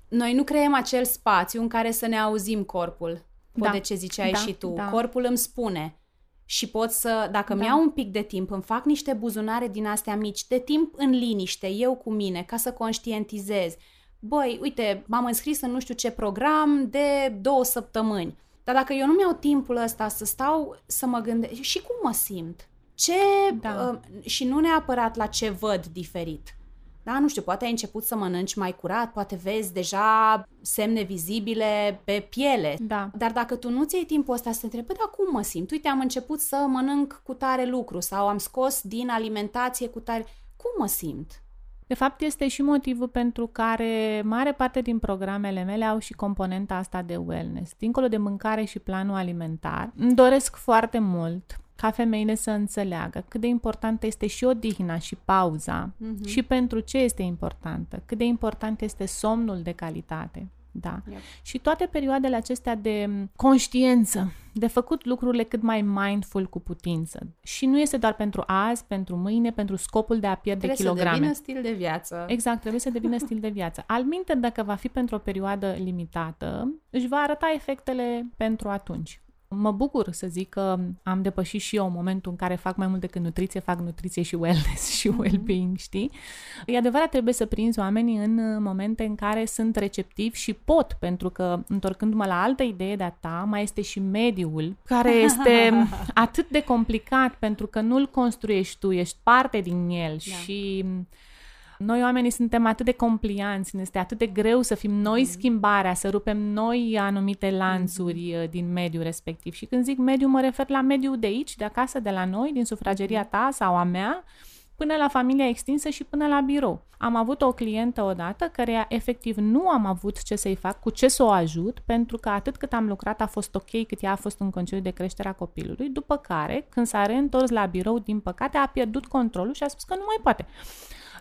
noi nu creăm acel spațiu în care să ne auzim corpul. Da. De ce ziceai Da, și tu. da. Corpul îmi spune, și pot să, dacă Da. da. mi-au un pic de timp, îmi fac niște buzunare din astea mici, de timp în liniște, eu cu mine, ca să conștientizez. Băi, uite, m-am înscris în nu știu ce program de două săptămâni. Dar dacă eu nu mi-au timpul ăsta să stau să mă gândesc și cum mă simt? Ce... Da. Uh, și nu neapărat la ce văd diferit. Da, nu știu, poate ai început să mănânci mai curat, poate vezi deja semne vizibile pe piele. Da. Dar dacă tu nu ți iei timpul ăsta să te întrebi, "Bă, dar cum mă simt? Uite, am început să mănânc cu tare lucru sau am scos din alimentație cu tare... Cum mă simt? De fapt, este și motivul pentru care mare parte din programele mele au și componenta asta de wellness. Dincolo de mâncare și planul alimentar, îmi doresc foarte mult ca femeile să înțeleagă cât de importantă este și odihna și pauza Mhm. și pentru ce este importantă, cât de important este somnul de calitate. Da. Yep. Și toate perioadele acestea de conștiență, de făcut lucrurile cât mai mindful cu putință. Și nu este doar pentru azi, pentru mâine, pentru scopul de a pierde Trebuie kilograme. să devină stil de viață. Exact, trebuie să devină stil de viață. *laughs* Alminte, dacă va fi pentru o perioadă limitată, își va arăta efectele pentru atunci. Mă bucur să zic că am depășit și eu momentul în care fac mai mult decât nutriție, fac nutriție și wellness *laughs* și well-being, știi? E adevărat, trebuie să prinzi oamenii în momente în care sunt receptivi și pot, pentru că, întorcându-mă la altă idee de-a ta, mai este și mediul, care *laughs* este atât de complicat, pentru că nu-l construiești tu, ești parte din el Da. și noi oamenii suntem atât de complianți, ne este atât de greu să fim noi schimbarea, să rupem noi anumite lanțuri uh, din mediul respectiv. Și când zic mediu, mă refer la mediul de aici, de acasă, de la noi, din sufrageria ta sau a mea, până la familia extinsă și până la birou. Am avut o clientă odată care efectiv nu am avut ce să-i fac, cu ce să o ajut, pentru că atât cât am lucrat a fost ok, cât ea a fost în concediu de creștere a copilului, după care, când s-a reîntors la birou, din păcate, a pierdut controlul și a spus că nu mai poate.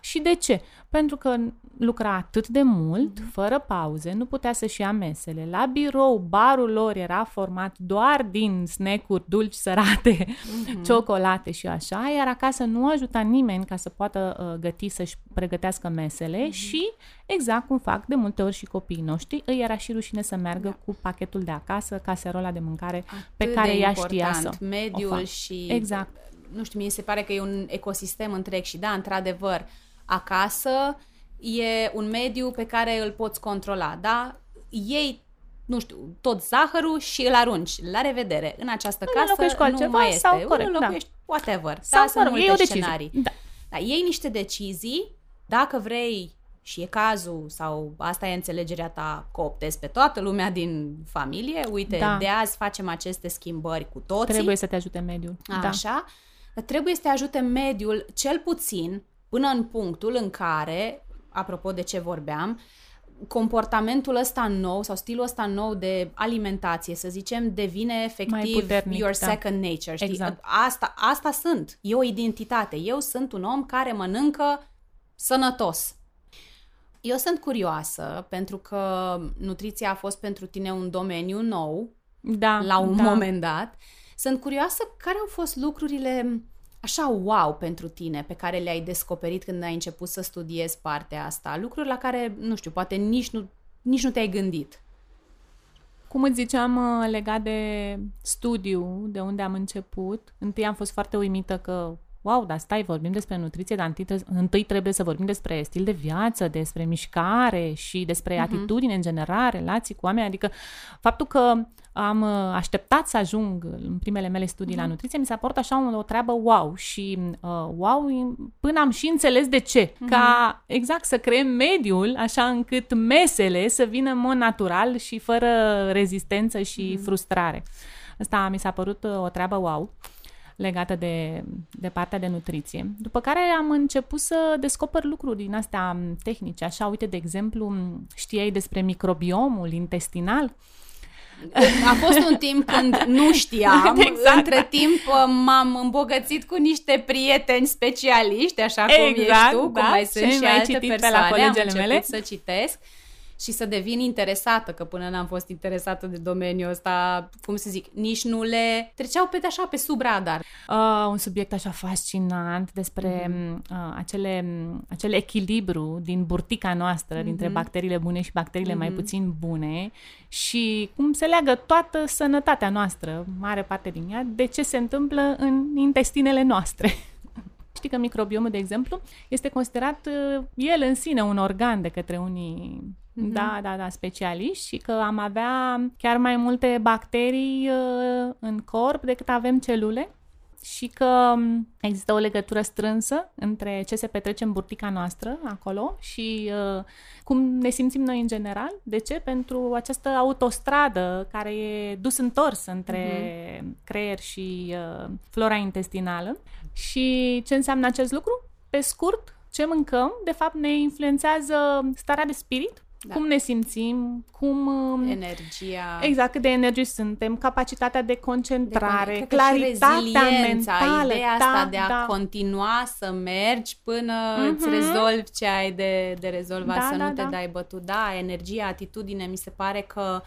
Și de ce? Pentru că lucra atât de mult, fără pauze, nu putea să-și ia mesele. La birou, barul lor era format doar din snack-uri dulci sărate, *laughs* ciocolate și așa, iar acasă nu ajuta nimeni ca să poată uh, găti, să-și pregătească mesele și, exact cum fac de multe ori și copiii noștri, îi era și rușine să meargă cu pachetul de acasă, caserola de mâncare pe Atât care de ea știa să important, o mediul facă. și Exact. nu știu, mie se pare că e un ecosistem întreg și da, într-adevăr, acasă e un mediu pe care îl poți controla, da? Ei nu știu, tot zahărul și îl arunci. La revedere. În această Îl casă înlocuiești cu nu altceva mai este. sau Îl corect, da. înlocuiești whatever. Sau, da, sunt mă rog, multe e o decizie. scenarii. Da. Da, iei niște decizii, dacă vrei și e cazul, sau asta e înțelegerea ta, că optezi pe toată lumea din familie, uite, Da. de azi facem aceste schimbări cu toții. Trebuie să te ajute mediul. Da. Așa? Dar trebuie să te ajute mediul cel puțin până în punctul în care, apropo de ce vorbeam, comportamentul ăsta nou sau stilul ăsta nou de alimentație, să zicem, devine Mai efectiv puternic, your da. second nature. Știi? Exact. Asta, asta sunt. E o identitate. Eu sunt un om care mănâncă sănătos. Eu sunt curioasă pentru că nutriția a fost pentru tine un domeniu nou Da, la un da. moment dat. Sunt curioasă care au fost lucrurile așa wow pentru tine, pe care le-ai descoperit când ai început să studiezi partea asta. Lucruri la care, nu știu, poate nici nu, nici nu te-ai gândit. Cum îți ziceam uh, legat de studiu, de unde am început, întâi am fost foarte uimită că, wow, dar stai, vorbim despre nutriție, dar întâi, tre- întâi trebuie să vorbim despre stil de viață, despre mișcare și despre Mhm. uh-huh. atitudine în general, relații cu oameni. Adică faptul că am uh, așteptat să ajung în primele mele studii uh-huh. la nutriție, mi s-a părut așa o, o treabă wow și uh, wow până am și înțeles de ce. Uh-huh. Ca exact să creăm mediul așa încât mesele să vină în mod natural și fără rezistență și uh-huh. frustrare. Asta mi s-a părut uh, o treabă wow legată de, de partea de nutriție. După care am început să descoper lucruri din astea m, tehnice. Așa, uite, de exemplu, m, știai despre microbiomul intestinal? A fost un timp când nu știam, *laughs* Exact. între timp m-am îmbogățit cu niște prieteni specialiști, așa cum Exact, ești tu, cum da. mai sunt Ce și mai ai alte citit pe la persoane, am colegele început mele? să citesc. Și să devin interesată, că până n-am fost interesată de domeniul ăsta, cum să zic, nici nu le treceau pe așa, pe sub radar. Uh, un subiect așa fascinant despre mm-hmm. uh, acele, acele echilibru din burtica noastră, mm-hmm. dintre bacteriile bune și bacteriile mm-hmm. mai puțin bune și cum se leagă toată sănătatea noastră, mare parte din ea, de ce se întâmplă în intestinele noastre. *laughs* Știi că microbiomul, de exemplu, este considerat uh, el în sine un organ de către unii Mm-hmm. Da, da, da, specialiști și că am avea chiar mai multe bacterii uh, în corp decât avem celule și că um, există o legătură strânsă între ce se petrece în burtica noastră acolo și uh, cum ne simțim noi în general. De ce? Pentru această autostradă care e dus întors între uh-huh. creier și uh, flora intestinală. Și ce înseamnă acest lucru? Pe scurt, ce mâncăm, de fapt, ne influențează starea de spirit, da. cum ne simțim, cum... Um, Energia. Exact, cât de energii suntem, capacitatea de concentrare, de claritatea mentală. Ideea da, asta de a da. continua să mergi până uh-huh. îți rezolvi ce ai de, de rezolvat, da, să da, nu te da. dai bătut. Da, energia, atitudine, mi se pare că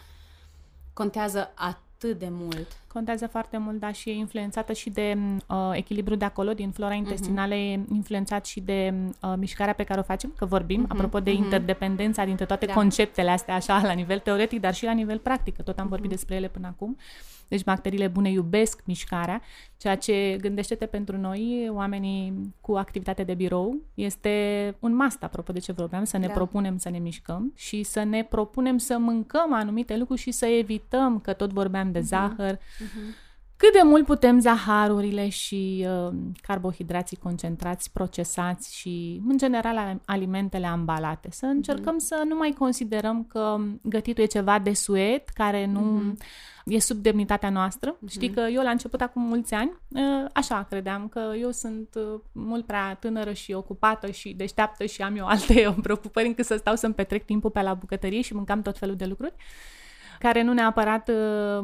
contează atât atât de mult. Contează foarte mult, da, și e influențată și de uh, echilibru de acolo, din flora mhm. intestinală, uh-huh. e influențat și de uh, mișcarea pe care o facem, că vorbim, uh-huh. apropo de uh-huh. interdependența dintre toate da. conceptele astea, așa, la nivel teoretic, dar și la nivel practic, că tot am uh-huh. vorbit despre ele până acum. Deci bacteriile bune iubesc mișcarea, ceea ce gândește-te pentru noi, oamenii cu activitate de birou, este un must, apropo de ce vorbeam, să ne da. propunem să ne mișcăm și să ne propunem să mâncăm anumite lucruri și să evităm, că tot vorbeam de uh-huh. zahăr, uh-huh cât de mult putem zaharurile și uh, carbohidrații concentrați, procesați și, în general, alimentele ambalate. Să încercăm mm. să nu mai considerăm că gătitul e ceva de suet, care nu mm-hmm. e sub demnitatea noastră. Mm-hmm. Știi că eu, la început, acum mulți ani, uh, așa credeam că eu sunt uh, mult prea tânără și ocupată și deșteaptă și am eu alte *laughs* preocupări încât să stau să-mi petrec timpul pe la bucătărie și mâncam tot felul de lucruri care nu neapărat uh,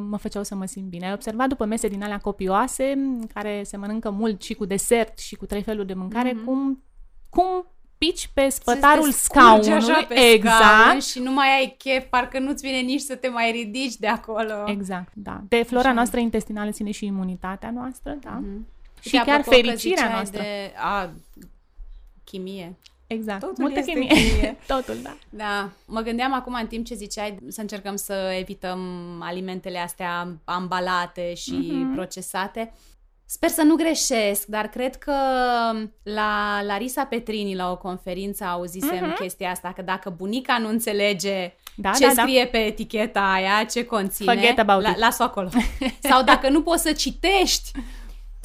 mă făceau să mă simt bine. Ai observat după mese din alea copioase, care se mănâncă mult și cu desert și cu trei feluri de mâncare, mm-hmm. cum, cum pici pe spătarul scaunului, așa pe exact. Scaun și nu mai ai chef, parcă nu-ți vine nici să te mai ridici de acolo. Exact, da. De flora așa. noastră intestinală ține și imunitatea noastră, da. Mm-hmm. Și chiar fericirea noastră. De, a, chimie. Exact. Totul Multă este chimie. chimie. *laughs* Totul, da. Da. Mă gândeam acum în timp ce ziceai să încercăm să evităm alimentele astea ambalate și mm-hmm. procesate. Sper să nu greșesc, dar cred că la Larisa Petrini, la o conferință, auzisem mm-hmm. chestia asta, că dacă bunica nu înțelege da, ce da, da. scrie da. pe eticheta aia, ce conține, Forget about la, it. las-o acolo. *laughs* Sau dacă nu poți să citești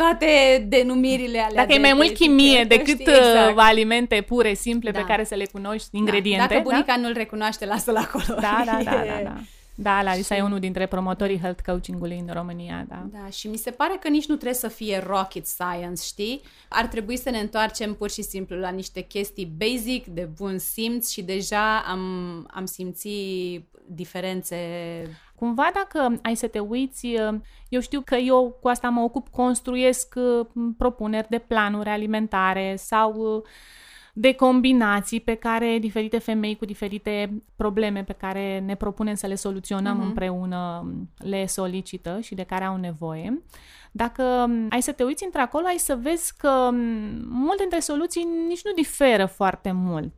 toate denumirile alea. Dacă e mai mult chimie decât știi, exact. Uh, alimente pure, simple, da. pe care să le cunoști, ingrediente. Da. Dacă bunica da? nu-l recunoaște, lasă-l acolo. Da, da, da, da, *laughs* da. Da, Larisa și... e unul dintre promotorii health coaching-ului în România, da. Da, și mi se pare că nici nu trebuie să fie rocket science, știi? Ar trebui să ne întoarcem pur și simplu la niște chestii basic, de bun simț și deja am, am simțit diferențe Cumva dacă ai să te uiți, eu știu că eu cu asta mă ocup, construiesc uh, propuneri de planuri alimentare sau uh, de combinații pe care diferite femei cu diferite probleme pe care ne propunem să le soluționăm uh-huh. împreună le solicită și de care au nevoie. Dacă um, ai să te uiți într-acolo, ai să vezi că um, multe dintre soluții nici nu diferă foarte mult.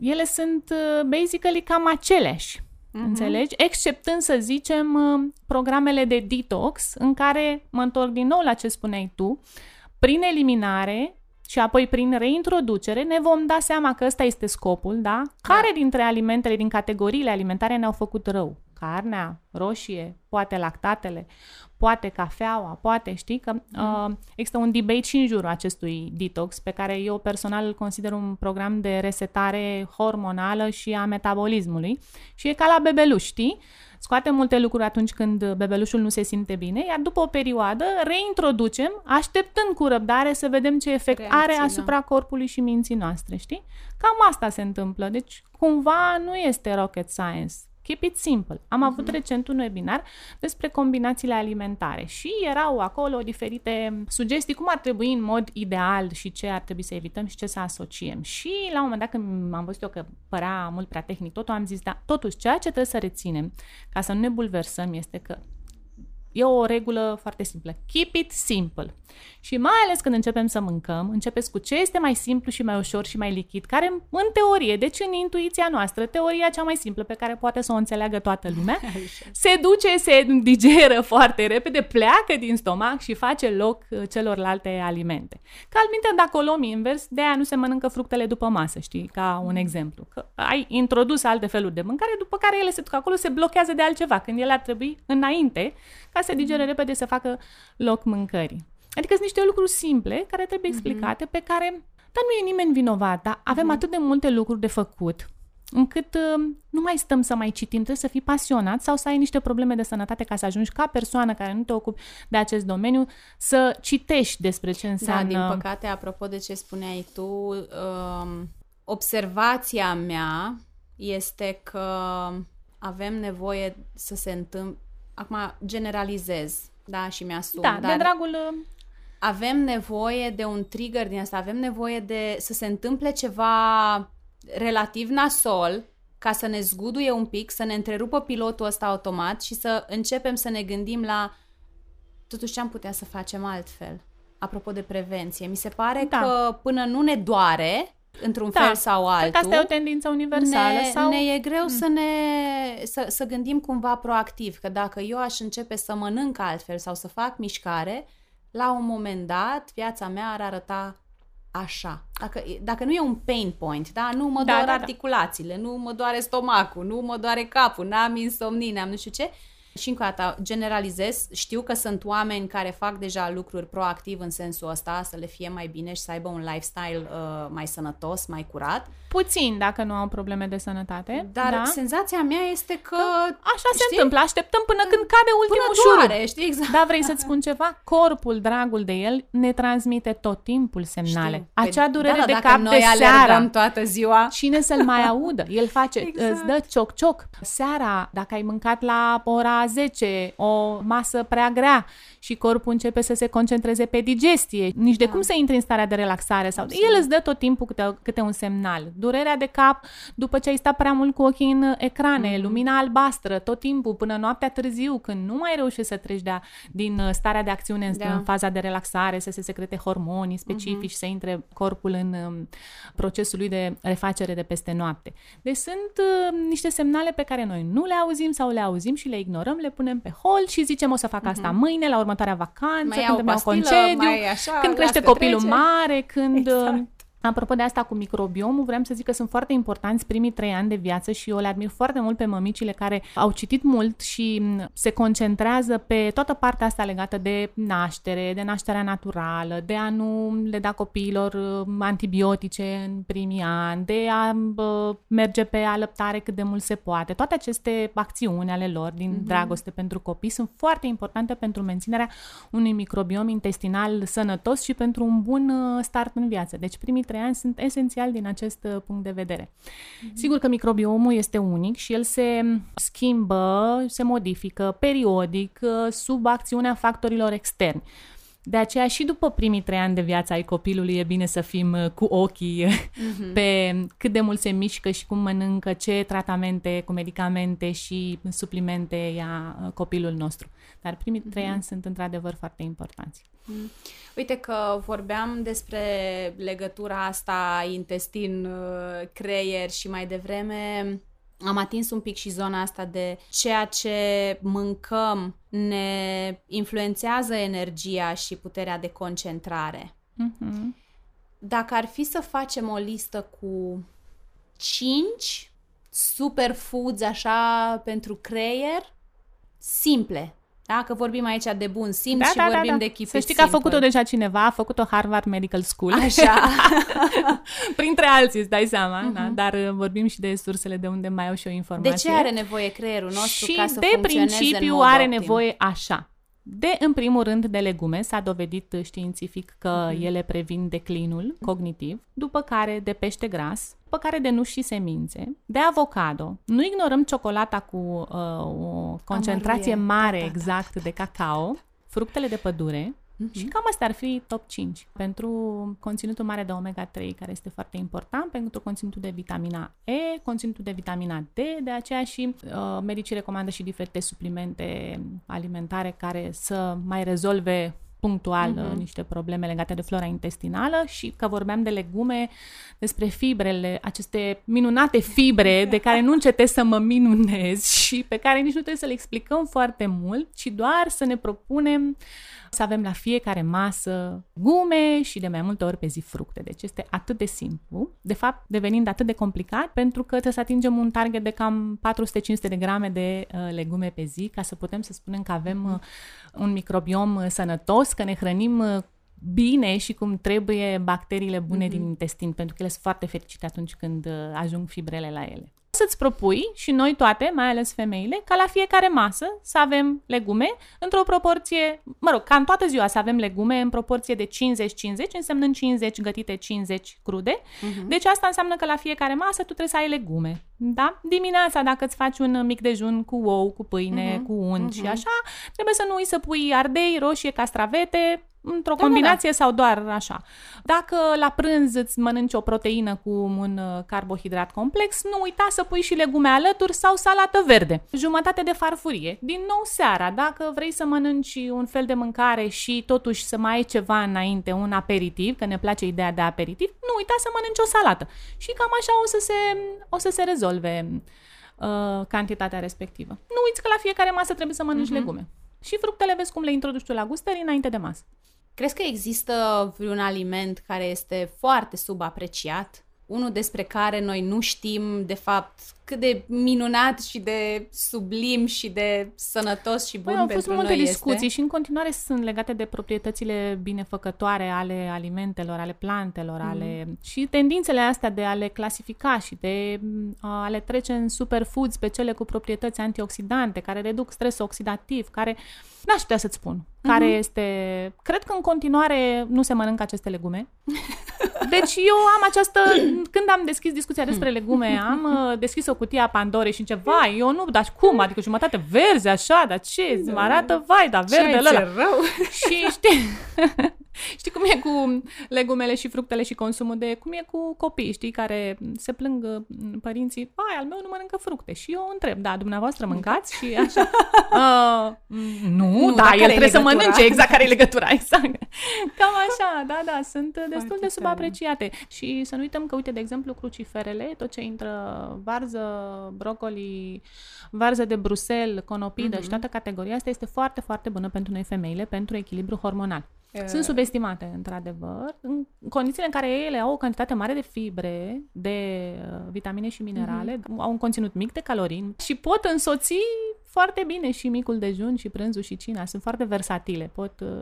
Ele sunt uh, basically cam aceleași. Uh-huh. Înțelegi? Exceptând, să zicem, uh, programele de detox, în care, mă întorc din nou la ce spuneai tu, prin eliminare și apoi prin reintroducere ne vom da seama că ăsta este scopul, da? Care da. dintre alimentele din categoriile alimentare ne-au făcut rău? Carnea, roșie, poate lactatele, poate cafeaua, poate, știi că mm. uh, există un debate și în jurul acestui detox pe care eu personal îl consider un program de resetare hormonală și a metabolismului și e ca la bebeluș, știi? Scoatem multe lucruri atunci când bebelușul nu se simte bine, iar după o perioadă reintroducem, așteptând cu răbdare să vedem ce efect Reacții, are asupra da. corpului și minții noastre, știi? Cam asta se întâmplă. Deci, cumva, nu este rocket science Keep it simple. Am avut recent un webinar despre combinațiile alimentare și erau acolo diferite sugestii cum ar trebui în mod ideal și ce ar trebui să evităm și ce să asociem. Și la un moment dat când am văzut eu că părea mult prea tehnic totul, am zis, da, totuși ceea ce trebuie să reținem ca să nu ne bulversăm este că E o regulă foarte simplă. Keep it simple. Și mai ales când începem să mâncăm, începeți cu ce este mai simplu și mai ușor și mai lichid, care în teorie, deci în intuiția noastră, teoria cea mai simplă pe care poate să o înțeleagă toată lumea, *laughs* se duce, se digeră foarte repede, pleacă din stomac și face loc uh, celorlalte alimente. Ca minte, dacă o luăm invers, de aia nu se mănâncă fructele după masă, știi, ca un exemplu. Că ai introdus alte feluri de mâncare, după care ele se duc acolo, se blochează de altceva, când ele ar trebui înainte ca să digere repede să facă loc mâncării. Adică sunt niște lucruri simple care trebuie mhm. explicate, pe care, dar nu e nimeni vinovat, dar avem uh-huh. atât de multe lucruri de făcut, încât uh, nu mai stăm să mai citim, trebuie să fii pasionat sau să ai niște probleme de sănătate ca să ajungi ca persoană care nu te ocupi de acest domeniu să citești despre ce înseamnă. Da, din păcate, apropo de ce spuneai tu, uh, observația mea este că avem nevoie să se întâmple acum generalizez, da, și mi-asum. Da, dar de dragul... Uh, avem nevoie de un trigger din asta, avem nevoie de să se întâmple ceva relativ nasol ca să ne zguduie un pic, să ne întrerupă pilotul ăsta automat și să începem să ne gândim la totuși ce am putea să facem altfel. Apropo de prevenție, mi se pare da. că până nu ne doare, într-un da. fel sau altul. Cred că asta e o tendință universală. Ne, sau... ne e greu mm. să ne să, să gândim cumva proactiv, că dacă eu aș începe să mănânc altfel sau să fac mișcare, la un moment dat viața mea ar arăta așa. Dacă, dacă nu e un pain point, da? Nu mă da, doar da, da. articulațiile, da. nu mă doare stomacul, nu mă doare capul, n-am insomnii, n-am nu știu ce, și încă o dată generalizez, știu că sunt oameni care fac deja lucruri proactiv în sensul ăsta, să le fie mai bine și să aibă un lifestyle uh, mai sănătos, mai curat. Puțin dacă nu au probleme de sănătate. Dar da? senzația mea este că... că așa știi? se întâmplă, așteptăm până când cade ultimul până doare, știi exact. Da, vrei să-ți spun ceva? Corpul, dragul de el, ne transmite tot timpul semnale. Știu. Păi Acea durere da, da, de cap noi de seara. toată ziua. Cine să-l mai *laughs* audă? El face, exact. îți dă cioc-cioc. Seara, dacă ai mâncat la ora 10, o masă prea grea și corpul începe să se concentreze pe digestie, nici de da. cum să intri în starea de relaxare sau Absolut. el îți dă tot timpul câte, câte un semnal. Durerea de cap după ce ai stat prea mult cu ochii în ecrane, mm-hmm. lumina albastră tot timpul până noaptea târziu, când nu mai reușești să treci de din uh, starea de acțiune în, da. în faza de relaxare, să se secrete hormoni specifici, mm-hmm. să intre corpul în um, procesul lui de refacere de peste noapte. Deci sunt uh, niște semnale pe care noi nu le auzim sau le auzim și le ignorăm, le punem pe hold și zicem o să fac asta mm-hmm. mâine, la următoarea vacanță, mai când îmi iau concediu, mai așa, când crește copilul trece. mare, când... Exact. Apropo de asta cu microbiomul, vreau să zic că sunt foarte importanți primii trei ani de viață și eu le admir foarte mult pe mămicile care au citit mult și se concentrează pe toată partea asta legată de naștere, de nașterea naturală, de a nu le da copiilor uh, antibiotice în primii ani, de a bă, merge pe alăptare cât de mult se poate. Toate aceste acțiuni ale lor din mm-hmm. dragoste pentru copii sunt foarte importante pentru menținerea unui microbiom intestinal sănătos și pentru un bun uh, start în viață. Deci primii trei ani sunt esențiali din acest uh, punct de vedere. Mm-hmm. Sigur că microbiomul este unic și el se schimbă, se modifică periodic uh, sub acțiunea factorilor externi. De aceea și după primii trei ani de viață ai copilului e bine să fim uh, cu ochii mm-hmm. *laughs* pe cât de mult se mișcă și cum mănâncă, ce tratamente cu medicamente și suplimente ia copilul nostru. Dar primii trei mm-hmm. ani sunt într-adevăr foarte importanți. Mm. Uite că vorbeam despre legătura asta intestin-creier și mai devreme am atins un pic și zona asta de ceea ce mâncăm ne influențează energia și puterea de concentrare. Mm-hmm. Dacă ar fi să facem o listă cu 5 superfoods așa pentru creier, simple, da? Că vorbim aici de bun simț da, și da, da vorbim da, da. de chip Să știi că a făcut-o deja cineva, a făcut-o Harvard Medical School. Așa. *laughs* Printre alții, îți dai seama, uh-huh. da? dar uh, vorbim și de sursele de unde mai au și o informație. De ce are nevoie creierul nostru și ca să de principiu are optim? nevoie așa. De, în primul rând, de legume. S-a dovedit științific că uh-huh. ele previn declinul cognitiv, după care de pește gras, după care de nuși și semințe, de avocado. Nu ignorăm ciocolata cu uh, o concentrație Amăruie. mare, Da, da, da, exact, de cacao, fructele de pădure, Mhm. și cam astea ar fi top 5 pentru conținutul mare de omega-3, care este foarte important, pentru conținutul de vitamina E, conținutul de vitamina D, de aceea și uh, medicii recomandă și diferite suplimente alimentare care să mai rezolve punctual uh, niște probleme legate de flora intestinală și că vorbeam de legume, despre fibrele, aceste minunate fibre de care nu încetez să mă minunez și pe care nici nu trebuie să le explicăm foarte mult, ci doar să ne propunem să avem la fiecare masă gume și de mai multe ori pe zi fructe. Deci este atât de simplu, de fapt devenind atât de complicat pentru că trebuie să atingem un target de cam 400-500 de grame de uh, legume pe zi ca să putem să spunem că avem uh, un microbiom uh, sănătos, că ne hrănim uh, bine și cum trebuie bacteriile bune mm-hmm. din intestin, pentru că ele sunt foarte fericite atunci când uh, ajung fibrele la ele. Să-ți propui și noi toate, mai ales femeile, ca la fiecare masă să avem legume într-o proporție, mă rog, ca în toată ziua să avem legume în proporție de 50-50, însemnând 50 gătite, 50 crude. Uh-huh. Deci asta înseamnă că la fiecare masă tu trebuie să ai legume. Da? Dimineața, dacă îți faci un mic dejun cu ou, cu pâine, uh-huh. cu unt uh-huh. și așa, trebuie să nu uiți să pui ardei, roșie, castravete, într-o Da, combinație sau doar așa. Dacă la prânz îți mănânci o proteină cu un uh, carbohidrat complex, nu uita să pui și legume alături sau salată verde. Jumătate de farfurie. Din nou seara, dacă vrei să mănânci un fel de mâncare și totuși să mai ai ceva înainte, un aperitiv, că ne place ideea de aperitiv, nu uita să mănânci o salată. Și cam așa o să se, o să se rezolve uh, cantitatea respectivă. Nu uiți că la fiecare masă trebuie să mănânci uh-huh. legume. Și fructele vezi cum le introduci tu la gustări înainte de masă. Crezi că există vreun aliment care este foarte subapreciat? Unul despre care noi nu știm, de fapt, cât de minunat și de sublim și de sănătos și bun Păi, au fost pentru multe noi discuții este. și în continuare sunt legate de proprietățile binefăcătoare ale alimentelor, ale plantelor, mm. ale și tendințele astea de a le clasifica și de m, a le trece în superfoods pe cele cu proprietăți antioxidante, care reduc stresul oxidativ, care n-aș putea să-ți spun care este... Cred că în continuare nu se mănâncă aceste legume. Deci eu am această... *coughs* Când am deschis discuția despre legume, am uh, deschis o cutie a Pandorei și încep, vai, eu nu, dar cum? Adică jumătate verzi, așa, dar ce? Mă arată, vai, dar verde Ce-ai ăla. rău? *laughs* Și știi, *laughs* știi cum e cu legumele și fructele și consumul de... Cum e cu copii, știi, care se plâng uh, părinții, vai, al meu nu mănâncă fructe. Și eu întreb, da, dumneavoastră mâncați? Și așa, *laughs* uh, nu, Nu, da, dar el care-i trebuie să legătura? mănânce, exact care e legătura, exact. Cam așa, da, da, sunt destul Foarte de tare. subapreciate. Și să nu uităm că, uite, de exemplu, cruciferele, tot ce intră varză, brocoli, varză de Bruxelles, conopidă Mhm. și toată categoria asta este foarte, foarte bună pentru noi femeile, pentru echilibru hormonal. Eh. Sunt subestimate, într-adevăr, în condițiile în care ele au o cantitate mare de fibre, de uh, vitamine și minerale, Mhm. au un conținut mic de calorii și pot însoți foarte bine și micul dejun și prânzul și cina. Sunt foarte versatile. Pot, uh,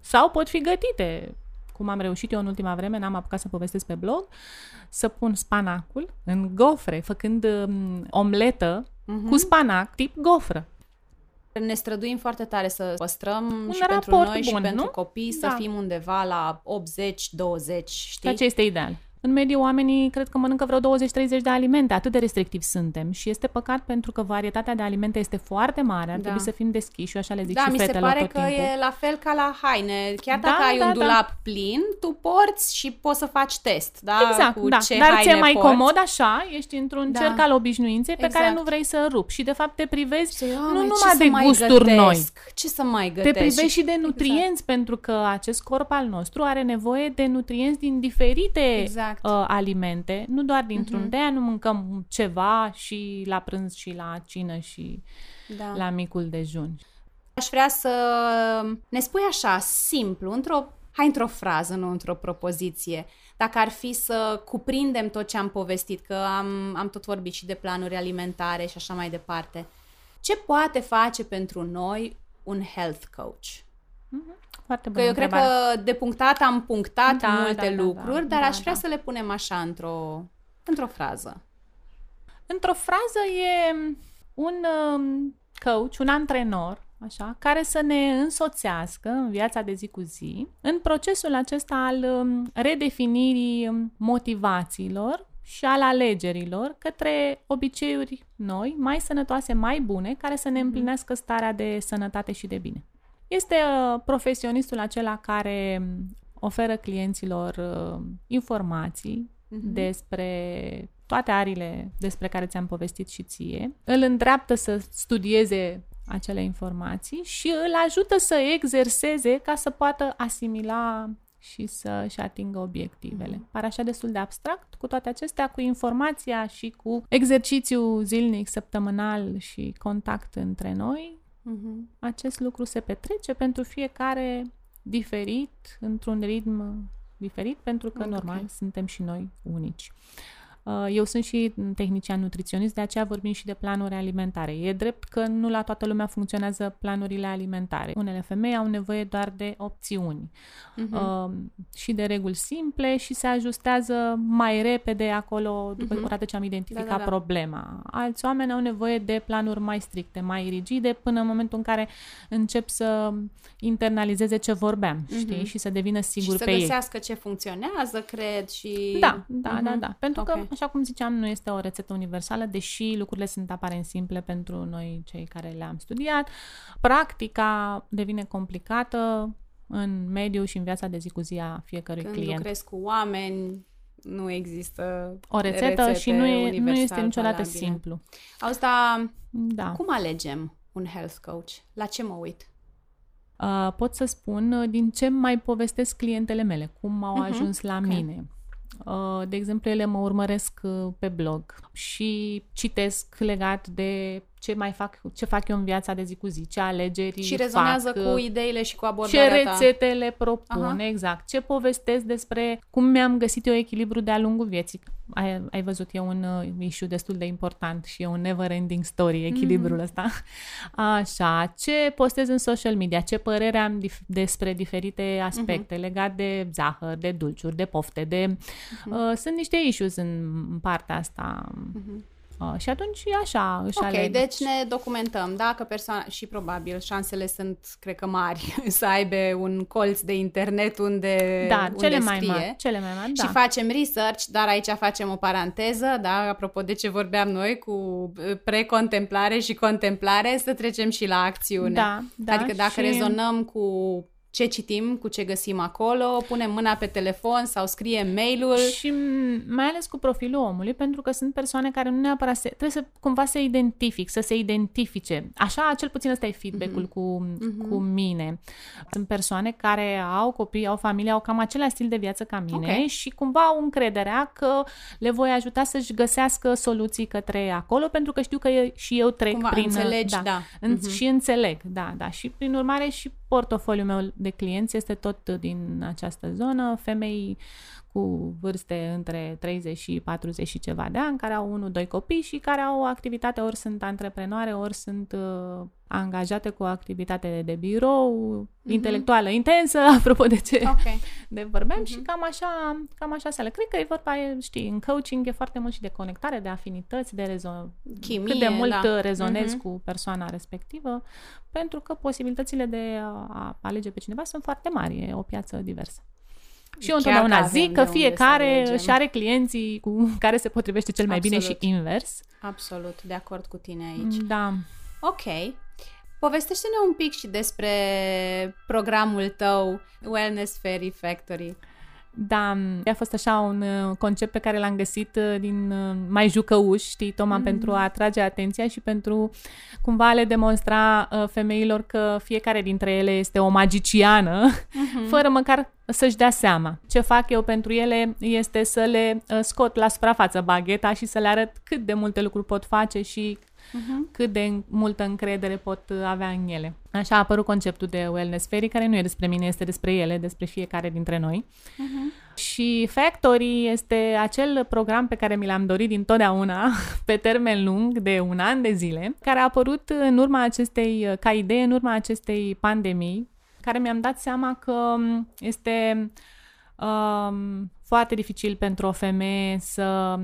sau pot fi gătite cum am reușit eu în ultima vreme, n-am apucat să povestesc pe blog, să pun spanacul în gofre, făcând um, omletă Mhm. cu spanac tip gofră. Ne străduim foarte tare să păstrăm Un și pentru raport noi și bun, pentru nu? copii să Da. fim undeva la 80-20, știi? Ceea ce este ideal. În mediu, oamenii cred că mănâncă vreo 20-30 de alimente, atât de restrictivi suntem și este păcat pentru că varietatea de alimente este foarte mare, ar Da. trebui să fim deschiși, eu așa le zic Da, și mi se fetelor pare tot că timpul. e la fel ca la haine. Chiar Da, dacă ai da, un da. dulap plin, tu porți și poți să faci test, da? Exact, cu da. ce Dar haine ți-e mai porți. comod așa, ești într-un Da. cerc al obișnuinței pe care Exact. nu vrei să rupi și de fapt te privezi Și, "Ah, nu mai numai ce să de mai gusturi gătesc? noi, Ce să mai te gătesc? privești și de Exact. nutrienți pentru că acest corp al nostru are nevoie de nutrienți din diferite Exact. Uh, alimente, nu doar dintr-un. Mhm. De-aia nu mâncăm ceva și la prânz și la cină și Da. la micul dejun. Aș vrea să ne spui așa, simplu, într-o, hai într-o frază, nu într-o propoziție, dacă ar fi să cuprindem tot ce am povestit, că am, am tot vorbit și de planuri alimentare și așa mai departe. Ce poate face pentru noi un health coach? Foarte Că bună eu cred întrebare. că de punctat am punctat Da, multe da, da, lucruri, da, dar da, aș vrea da. să le punem așa într-o, într-o frază. Într-o frază e un um, coach, un antrenor, așa, care să ne însoțească în viața de zi cu zi, în procesul acesta al um, redefinirii um, motivațiilor și al alegerilor către obiceiuri noi, mai sănătoase, mai bune, care să ne împlinească starea de sănătate și de bine. Este uh, profesionistul acela care um, oferă clienților uh, informații uh-huh. despre toate arile despre care ți-am povestit și ție, îl îndreaptă să studieze acele informații și îl ajută să exerseze ca să poată asimila și să-și atingă obiectivele. Mm-hmm. Pare așa destul de abstract, cu toate acestea, cu informația și cu exercițiu zilnic, săptămânal și contact între noi, mm-hmm. acest lucru se petrece pentru fiecare diferit, într-un ritm diferit, pentru că, okay. normal, suntem și noi unici. Uh, eu sunt și tehnician nutriționist, de aceea vorbim și de planuri alimentare. E drept că nu la toată lumea funcționează planurile alimentare. Unele femei au nevoie doar de opțiuni uh-huh. uh, și de reguli simple și se ajustează mai repede acolo după uh-huh. odată ce am identificat da, da, da. problema. Alți oameni au nevoie de planuri mai stricte, mai rigide, până în momentul în care încep să internalizeze ce vorbeam, uh-huh. știi? Și să devină sigur și pe ei. să găsească ce funcționează, cred, și... Da, da, uh-huh. da, da. Pentru okay. că așa cum ziceam, nu este o rețetă universală, deși lucrurile sunt aparent simple pentru noi cei care le-am studiat. Practica devine complicată în mediul și în viața de zi cu zi a fiecărui Când client. Când lucrezi cu oameni, nu există o rețetă și nu, e, nu este niciodată valabile. simplu. Asta, da. cum alegem un health coach? La ce mă uit? Uh, pot să spun uh, din ce mai povestesc clientele mele, cum au uh-huh. ajuns la okay. mine. Uh, de exemplu, ele mă urmăresc uh, pe blog și citesc legat de ce mai fac, ce fac eu în viața de zi cu zi, ce alegeri Și rezonează fac, cu ideile și cu abordarea Ce rețete le propun, Aha. exact. Ce povestesc despre cum mi-am găsit eu echilibru de-a lungul vieții. Ai, ai văzut, e un uh, issue destul de important și e un never-ending story, echilibrul mm. ăsta. Așa, ce postez în social media, ce părere am dif- despre diferite aspecte mm-hmm. legat de zahăr, de dulciuri, de pofte, de... Mm-hmm. Uh, sunt niște issues în partea asta. Mm-hmm Uh, și atunci așa își Ok, aleg. deci ne documentăm. Dacă persoana, și probabil șansele sunt, cred că mari, *laughs* să aibă un colț de internet unde, da, unde cele scrie. mai mari, cele mai mari, da. Și facem research, dar aici facem o paranteză, da, apropo de ce vorbeam noi cu uh, precontemplare și contemplare, să trecem și la acțiune. Da, da. Adică dacă și... rezonăm cu ce citim, cu ce găsim acolo, punem mâna pe telefon sau scriem mail-ul. Și mai ales cu profilul omului, pentru că sunt persoane care nu neapărat se, trebuie să cumva să identific, să se identifice. Așa, cel puțin ăsta e feedback-ul uh-huh. cu, uh-huh. cu mine. Sunt persoane care au copii, au familie, au cam același stil de viață ca mine okay. și cumva au încrederea că le voi ajuta să-și găsească soluții către acolo, pentru că știu că și eu trec cumva prin... înțelegi, da. da. Uh-huh. Și înțeleg, da, da. Și prin urmare și portofoliul meu de clienți este tot din această zonă, femei cu vârste între 30 și 40 și ceva de ani, care au unul, doi copii și care au o activitate, ori sunt antreprenoare, ori sunt uh, angajate cu o activitate de birou, uh-huh. intelectuală intensă, *laughs* apropo de ce okay. de vorbeam uh-huh. și cam așa, cam așa se Cred că e vorba, știi, în coaching e foarte mult și de conectare, de afinități, de rezon... Chimie, cât de mult da. rezonezi uh-huh. cu persoana respectivă, pentru că posibilitățile de a alege pe cineva sunt foarte mari, e o piață diversă. Și eu întotdeauna zic că fiecare își are clienții cu care se potrivește cel mai Absolut. bine și invers. Absolut, de acord cu tine aici. Da. Ok. Povestește-ne un pic și despre programul tău Wellness Fairy Factory. Da, a fost așa un uh, concept pe care l-am găsit uh, din uh, mai jucăuș, știi, Toma, mm-hmm. pentru a atrage atenția și pentru cumva a le demonstra femeilor că fiecare dintre ele este o magiciană, mm-hmm. *laughs* fără măcar să-și dea seama. Ce fac eu pentru ele este să le scot la suprafață bagheta și să le arăt cât de multe lucruri pot face și uh-huh. cât de multă încredere pot avea în ele. Așa a apărut conceptul de wellness fairy, care nu e despre mine, este despre ele, despre fiecare dintre noi. Uh-huh. Și Factory este acel program pe care mi l-am dorit din totdeauna, *laughs* pe termen lung, de un an de zile, care a apărut în urma acestei, ca idee, în urma acestei pandemii, care mi-am dat seama că este um, foarte dificil pentru o femeie să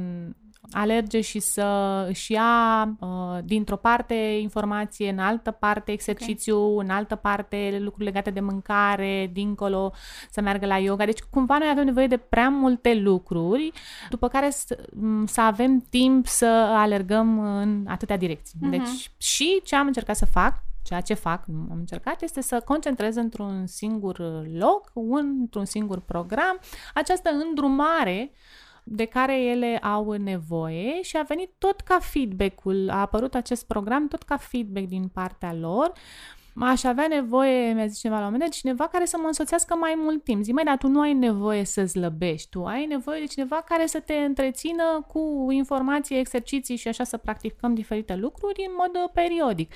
alerge și să își ia uh, dintr-o parte informație, în altă parte exercițiu, okay. în altă parte lucruri legate de mâncare, dincolo să meargă la yoga. Deci cumva noi avem nevoie de prea multe lucruri, după care să, să avem timp să alergăm în atâtea direcții. Uh-huh. Deci și ce am încercat să fac Ceea ce fac, am încercat, este să concentrez într-un singur loc, într-un singur program, această îndrumare de care ele au nevoie și a venit tot ca feedback-ul, a apărut acest program tot ca feedback din partea lor. Aș avea nevoie, mi-a zis cineva la un moment dat, cineva care să mă însoțească mai mult timp. Zic, mai, dar tu nu ai nevoie să zlăbești, tu ai nevoie de cineva care să te întrețină cu informații, exerciții și așa să practicăm diferite lucruri în mod periodic.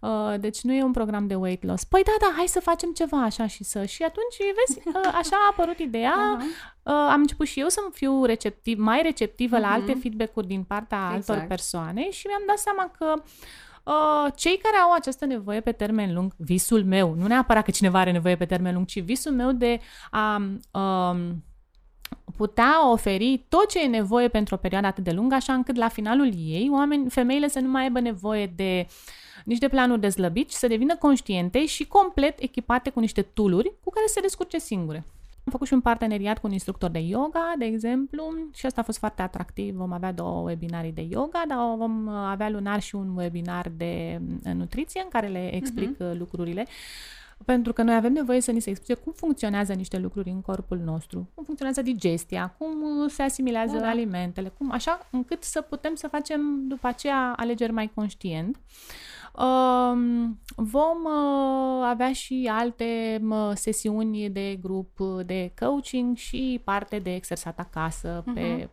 Uh, deci nu e un program de weight loss. Păi da, da, hai să facem ceva așa și să... Și atunci, vezi, *laughs* uh, așa a apărut ideea. Uh-huh. Uh, am început și eu să fiu receptiv, mai receptivă uh-huh. la alte mhm. feedback-uri din partea exact. altor persoane și mi-am dat seama că Uh, cei care au această nevoie pe termen lung, visul meu, nu neapărat că cineva are nevoie pe termen lung, ci visul meu de a uh, putea oferi tot ce e nevoie pentru o perioadă atât de lungă, așa încât la finalul ei, oameni, femeile să nu mai aibă nevoie de uh, nici de planuri de slăbit, să devină conștiente și complet echipate cu niște tooluri cu care să se descurce singure. Am făcut și un parteneriat cu un instructor de yoga, de exemplu, și asta a fost foarte atractiv. Vom avea două webinarii de yoga, dar vom avea lunar și un webinar de uh, nutriție în care le explic uh-huh. lucrurile. Pentru că noi avem nevoie să ni se explice cum funcționează niște lucruri în corpul nostru, cum funcționează digestia, cum uh, se asimilează da, da. alimentele, cum așa încât să putem să facem după aceea alegeri mai conștient. Uh, vom uh, avea și alte sesiuni de grup de coaching și parte de exersat acasă uh-huh. pe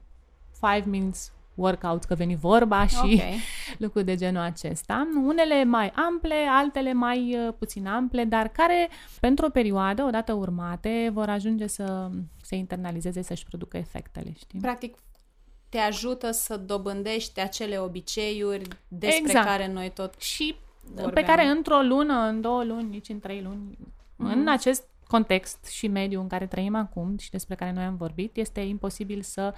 5 minutes workout, că veni vorba și okay. *laughs* lucruri de genul acesta. Unele mai ample, altele mai uh, puțin ample, dar care pentru o perioadă, odată urmate, vor ajunge să se internalizeze, să-și producă efectele, știi? Practic, te ajută să dobândești acele obiceiuri despre exact. care noi tot și vorbeam. pe care într-o lună, în două luni, nici în trei luni, mm-hmm. în acest context și mediu în care trăim acum și despre care noi am vorbit, este imposibil să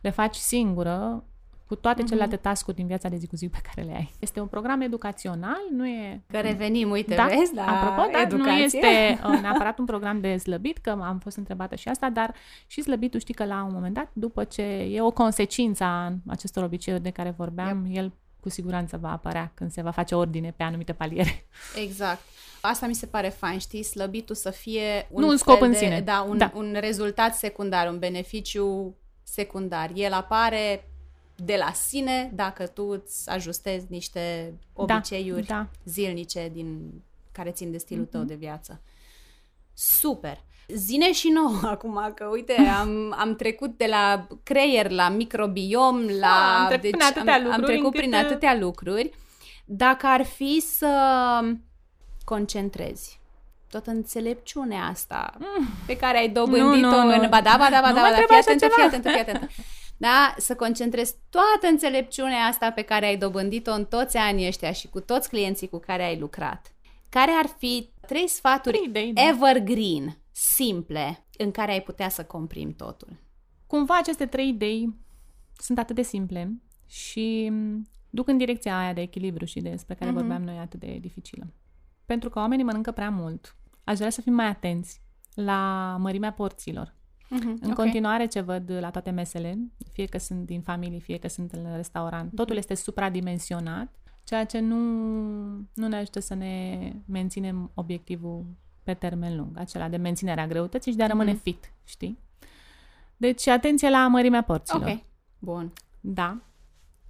le faci singură cu toate mm-hmm. celelalte task din viața de zi cu zi pe care le ai. Este un program educațional, nu e... Că revenim, uite, da, vezi, la apropo, da, nu este uh, *laughs* neapărat un program de slăbit, că am fost întrebată și asta, dar și slăbitul știi că la un moment dat, după ce e o consecință a acestor obiceiuri de care vorbeam, yep. el cu siguranță va apărea când se va face ordine pe anumite paliere. Exact. Asta mi se pare fain, știi, slăbitul să fie un nu un scop în sine. Da, un, da, un rezultat secundar, un beneficiu secundar. El apare de la sine dacă tu îți ajustezi niște da, obiceiuri da, da. zilnice din care țin de stilul mm-hmm. tău de viață. Super! Zine și nou *laughs* acum, că uite, am, am trecut de la creier la microbiom, la... Da, am trecut deci, prin atâtea am, lucruri. Am trecut prin uh, atâtea lucruri. Dacă ar fi să concentrezi tot înțelepciunea asta mm. pe care ai dobândit-o nu, nu. în... Ba da, ba da, ba da, ba da, fii atentă, fii atentă, fii *laughs* atentă. Da? Să concentrezi toată înțelepciunea asta pe care ai dobândit-o în toți anii ăștia și cu toți clienții cu care ai lucrat. Care ar fi trei sfaturi idei, da. evergreen simple în care ai putea să comprimi totul? Cumva aceste trei idei sunt atât de simple și duc în direcția aia de echilibru și despre care uh-huh. vorbeam noi atât de dificilă. Pentru că oamenii mănâncă prea mult. Aș vrea să fim mai atenți la mărimea porților. Uh-huh. În okay. continuare ce văd la toate mesele, fie că sunt din familie, fie că sunt în restaurant, totul este supradimensionat, ceea ce nu, nu ne ajută să ne menținem obiectivul pe termen lung, acela de menținerea greutății și de a rămâne mm-hmm. fit, știi? Deci, atenție la mărimea porților. Ok, bun. Da.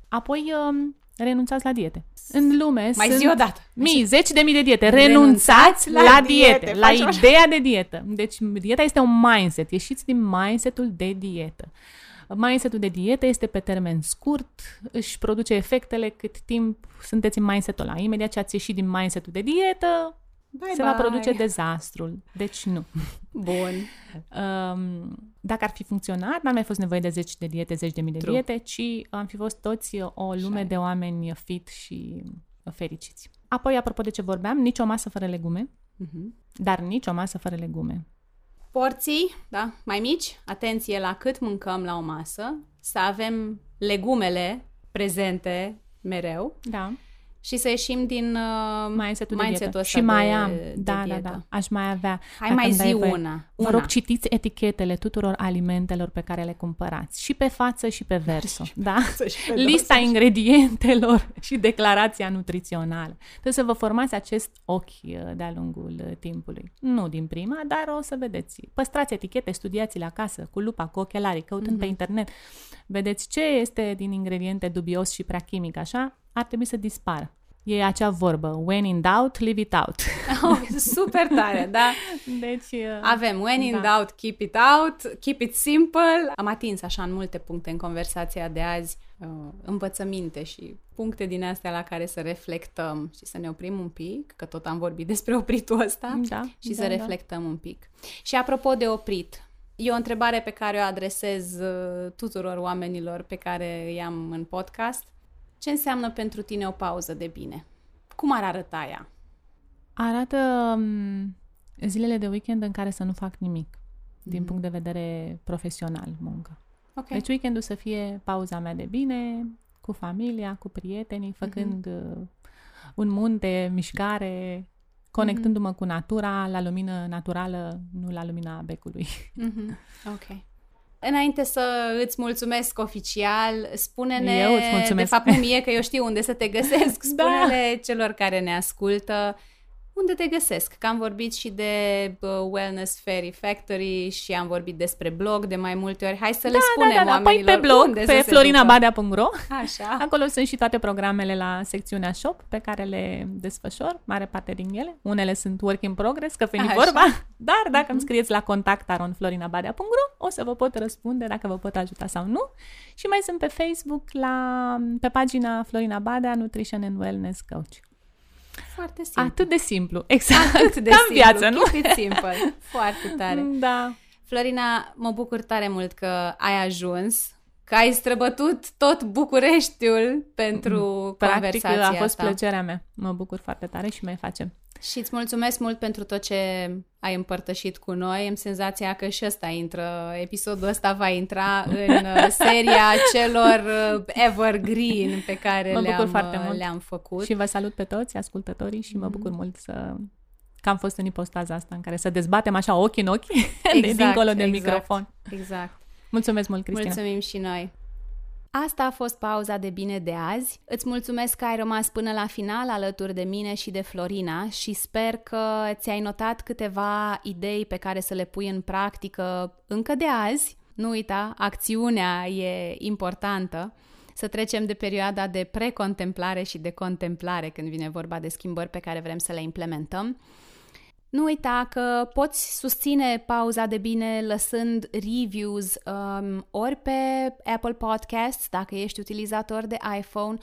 Apoi, um, renunțați la diete. În lume Mai sunt zi o dată. mii, zeci de mii de diete. Renunțați, la, la diete, diete, la ideea de dietă. Deci, dieta este un mindset. Ieșiți din mindsetul de dietă. Mindsetul de dietă este pe termen scurt, își produce efectele cât timp sunteți în mindsetul ăla. Imediat ce ați ieșit din mindsetul de dietă, Bye se bye. va produce dezastrul. Deci nu. *laughs* Bun. Um, dacă ar fi funcționat, n-ar mai fost nevoie de zeci de diete, zeci de mii de True. diete, ci am fi fost toți o lume de oameni fit și fericiți. Apoi, apropo de ce vorbeam, nici o masă fără legume, uh-huh. dar nici o masă fără legume. porții, da, mai mici, atenție la cât mâncăm la o masă, să avem legumele prezente mereu Da. Și să ieșim din uh, Mindset-ul de mindset-ul dietă. ăsta Și mai de, am. de Da, da, dietă. da. Aș mai avea. Hai Dacă mai îmi zi dai voie. una. Vă una. rog, citiți etichetele tuturor alimentelor pe care le cumpărați. Și pe față și pe verso. da? și pe Lista dosă. ingredientelor *laughs* și declarația nutrițională. Trebuie să vă formați acest ochi uh, de-a lungul uh, timpului. Nu din prima, dar o să vedeți. Păstrați etichete, studiați-le acasă, cu lupa, cu ochelarii, căutând Mhm. pe internet. Vedeți ce este din ingrediente dubios și prea chimic, așa, ar trebui să dispară. E acea vorbă, when in doubt, leave it out. *laughs* Oh, super tare, da? *laughs* Deci, uh, Avem when in Da. doubt, keep it out, keep it simple. Am atins așa în multe puncte în conversația de azi uh, învățăminte și puncte din astea la care să reflectăm și să ne oprim un pic, că tot am vorbit despre opritul ăsta, Da, și da, să da. reflectăm un pic. Și apropo de oprit, e o întrebare pe care o adresez uh, tuturor oamenilor pe care îi am în podcast. Ce înseamnă pentru tine o pauză de bine? Cum ar arăta ea? Arată um, zilele de weekend în care să nu fac nimic, din punct de vedere profesional, muncă. Ok. Deci weekendul să fie pauza mea de bine, cu familia, cu prietenii, făcând uh, un munte, mișcare, conectându-mă cu natura, la lumină naturală, nu la lumina becului. Mhm, Ok. Înainte să îți mulțumesc oficial, spune-ne, Eu îți mulțumesc. de fapt nu mie, că eu știu unde să te găsesc, *laughs* Da. spune-le celor care ne ascultă unde te găsesc, că am vorbit și de uh, Wellness Fairy Factory și am vorbit despre blog de mai multe ori. Hai să le da, spunem da, da, păi oamenilor pe blog, unde să pe se ducă. florinabadea.ro Așa. Acolo sunt și toate programele la secțiunea shop pe care le desfășor, mare parte din ele. Unele sunt work in progress, că veni Așa. vorba, dar dacă îmi scrieți la contact aronflorinabadea.ro o să vă pot răspunde dacă vă pot ajuta sau nu. Și mai sunt pe Facebook, la, pe pagina Florina Badea, Nutrition and Wellness Coach. Foarte simplu. Atât de simplu, exact, Atât de ca în simplu. viață, nu? Keep it simple. Foarte tare. Da. Florina, mă bucur tare mult că ai ajuns, că ai străbătut tot Bucureștiul pentru Practic conversația a fost asta. plăcerea mea. Mă bucur foarte tare și mai facem. Și îți mulțumesc mult pentru tot ce ai împărtășit cu noi. Am senzația că și ăsta intră, episodul ăsta va intra *laughs* în uh, seria celor uh, evergreen pe care Mă bucur le-am, foarte uh, mult. le-am făcut. Și vă salut pe toți, ascultătorii, și Mhm. mă bucur mult să că am fost în ipostaza asta în care să dezbatem așa ochi în ochi, *laughs* de dincolo de microfon. Exact. Mulțumesc mult, Cristina. Mulțumim și noi. Asta a fost pauza de bine de azi. Îți mulțumesc că ai rămas până la final alături de mine și de Florina și sper că ți-ai notat câteva idei pe care să le pui în practică încă de azi. Nu uita, acțiunea e importantă. Să trecem de perioada de precontemplare și de contemplare când vine vorba de schimbări pe care vrem să le implementăm. Nu uita că poți susține pauza de bine lăsând reviews um, ori pe Apple Podcasts, dacă ești utilizator de iPhone,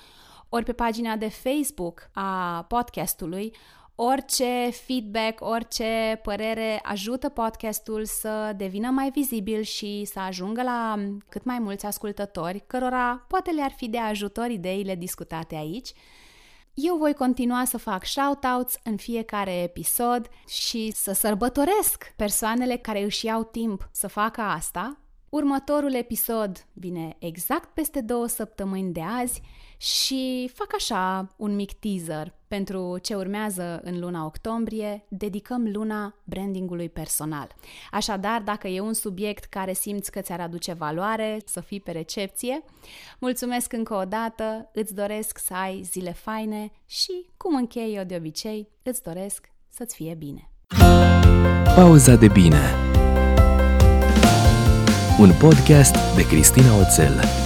ori pe pagina de Facebook a podcastului. Orice feedback, orice părere ajută podcastul să devină mai vizibil și să ajungă la cât mai mulți ascultători, cărora poate le-ar fi de ajutor ideile discutate aici. Eu voi continua să fac shoutouts în fiecare episod și să sărbătoresc persoanele care își iau timp să facă asta. Următorul episod vine exact peste două săptămâni de azi și fac așa un mic teaser pentru ce urmează în luna octombrie, dedicăm luna brandingului personal. Așadar, dacă e un subiect care simți că ți-ar aduce valoare, să fii pe recepție, mulțumesc încă o dată, îți doresc să ai zile faine și, cum închei eu de obicei, îți doresc să-ți fie bine. Pauza de bine Un podcast de Cristina Oțel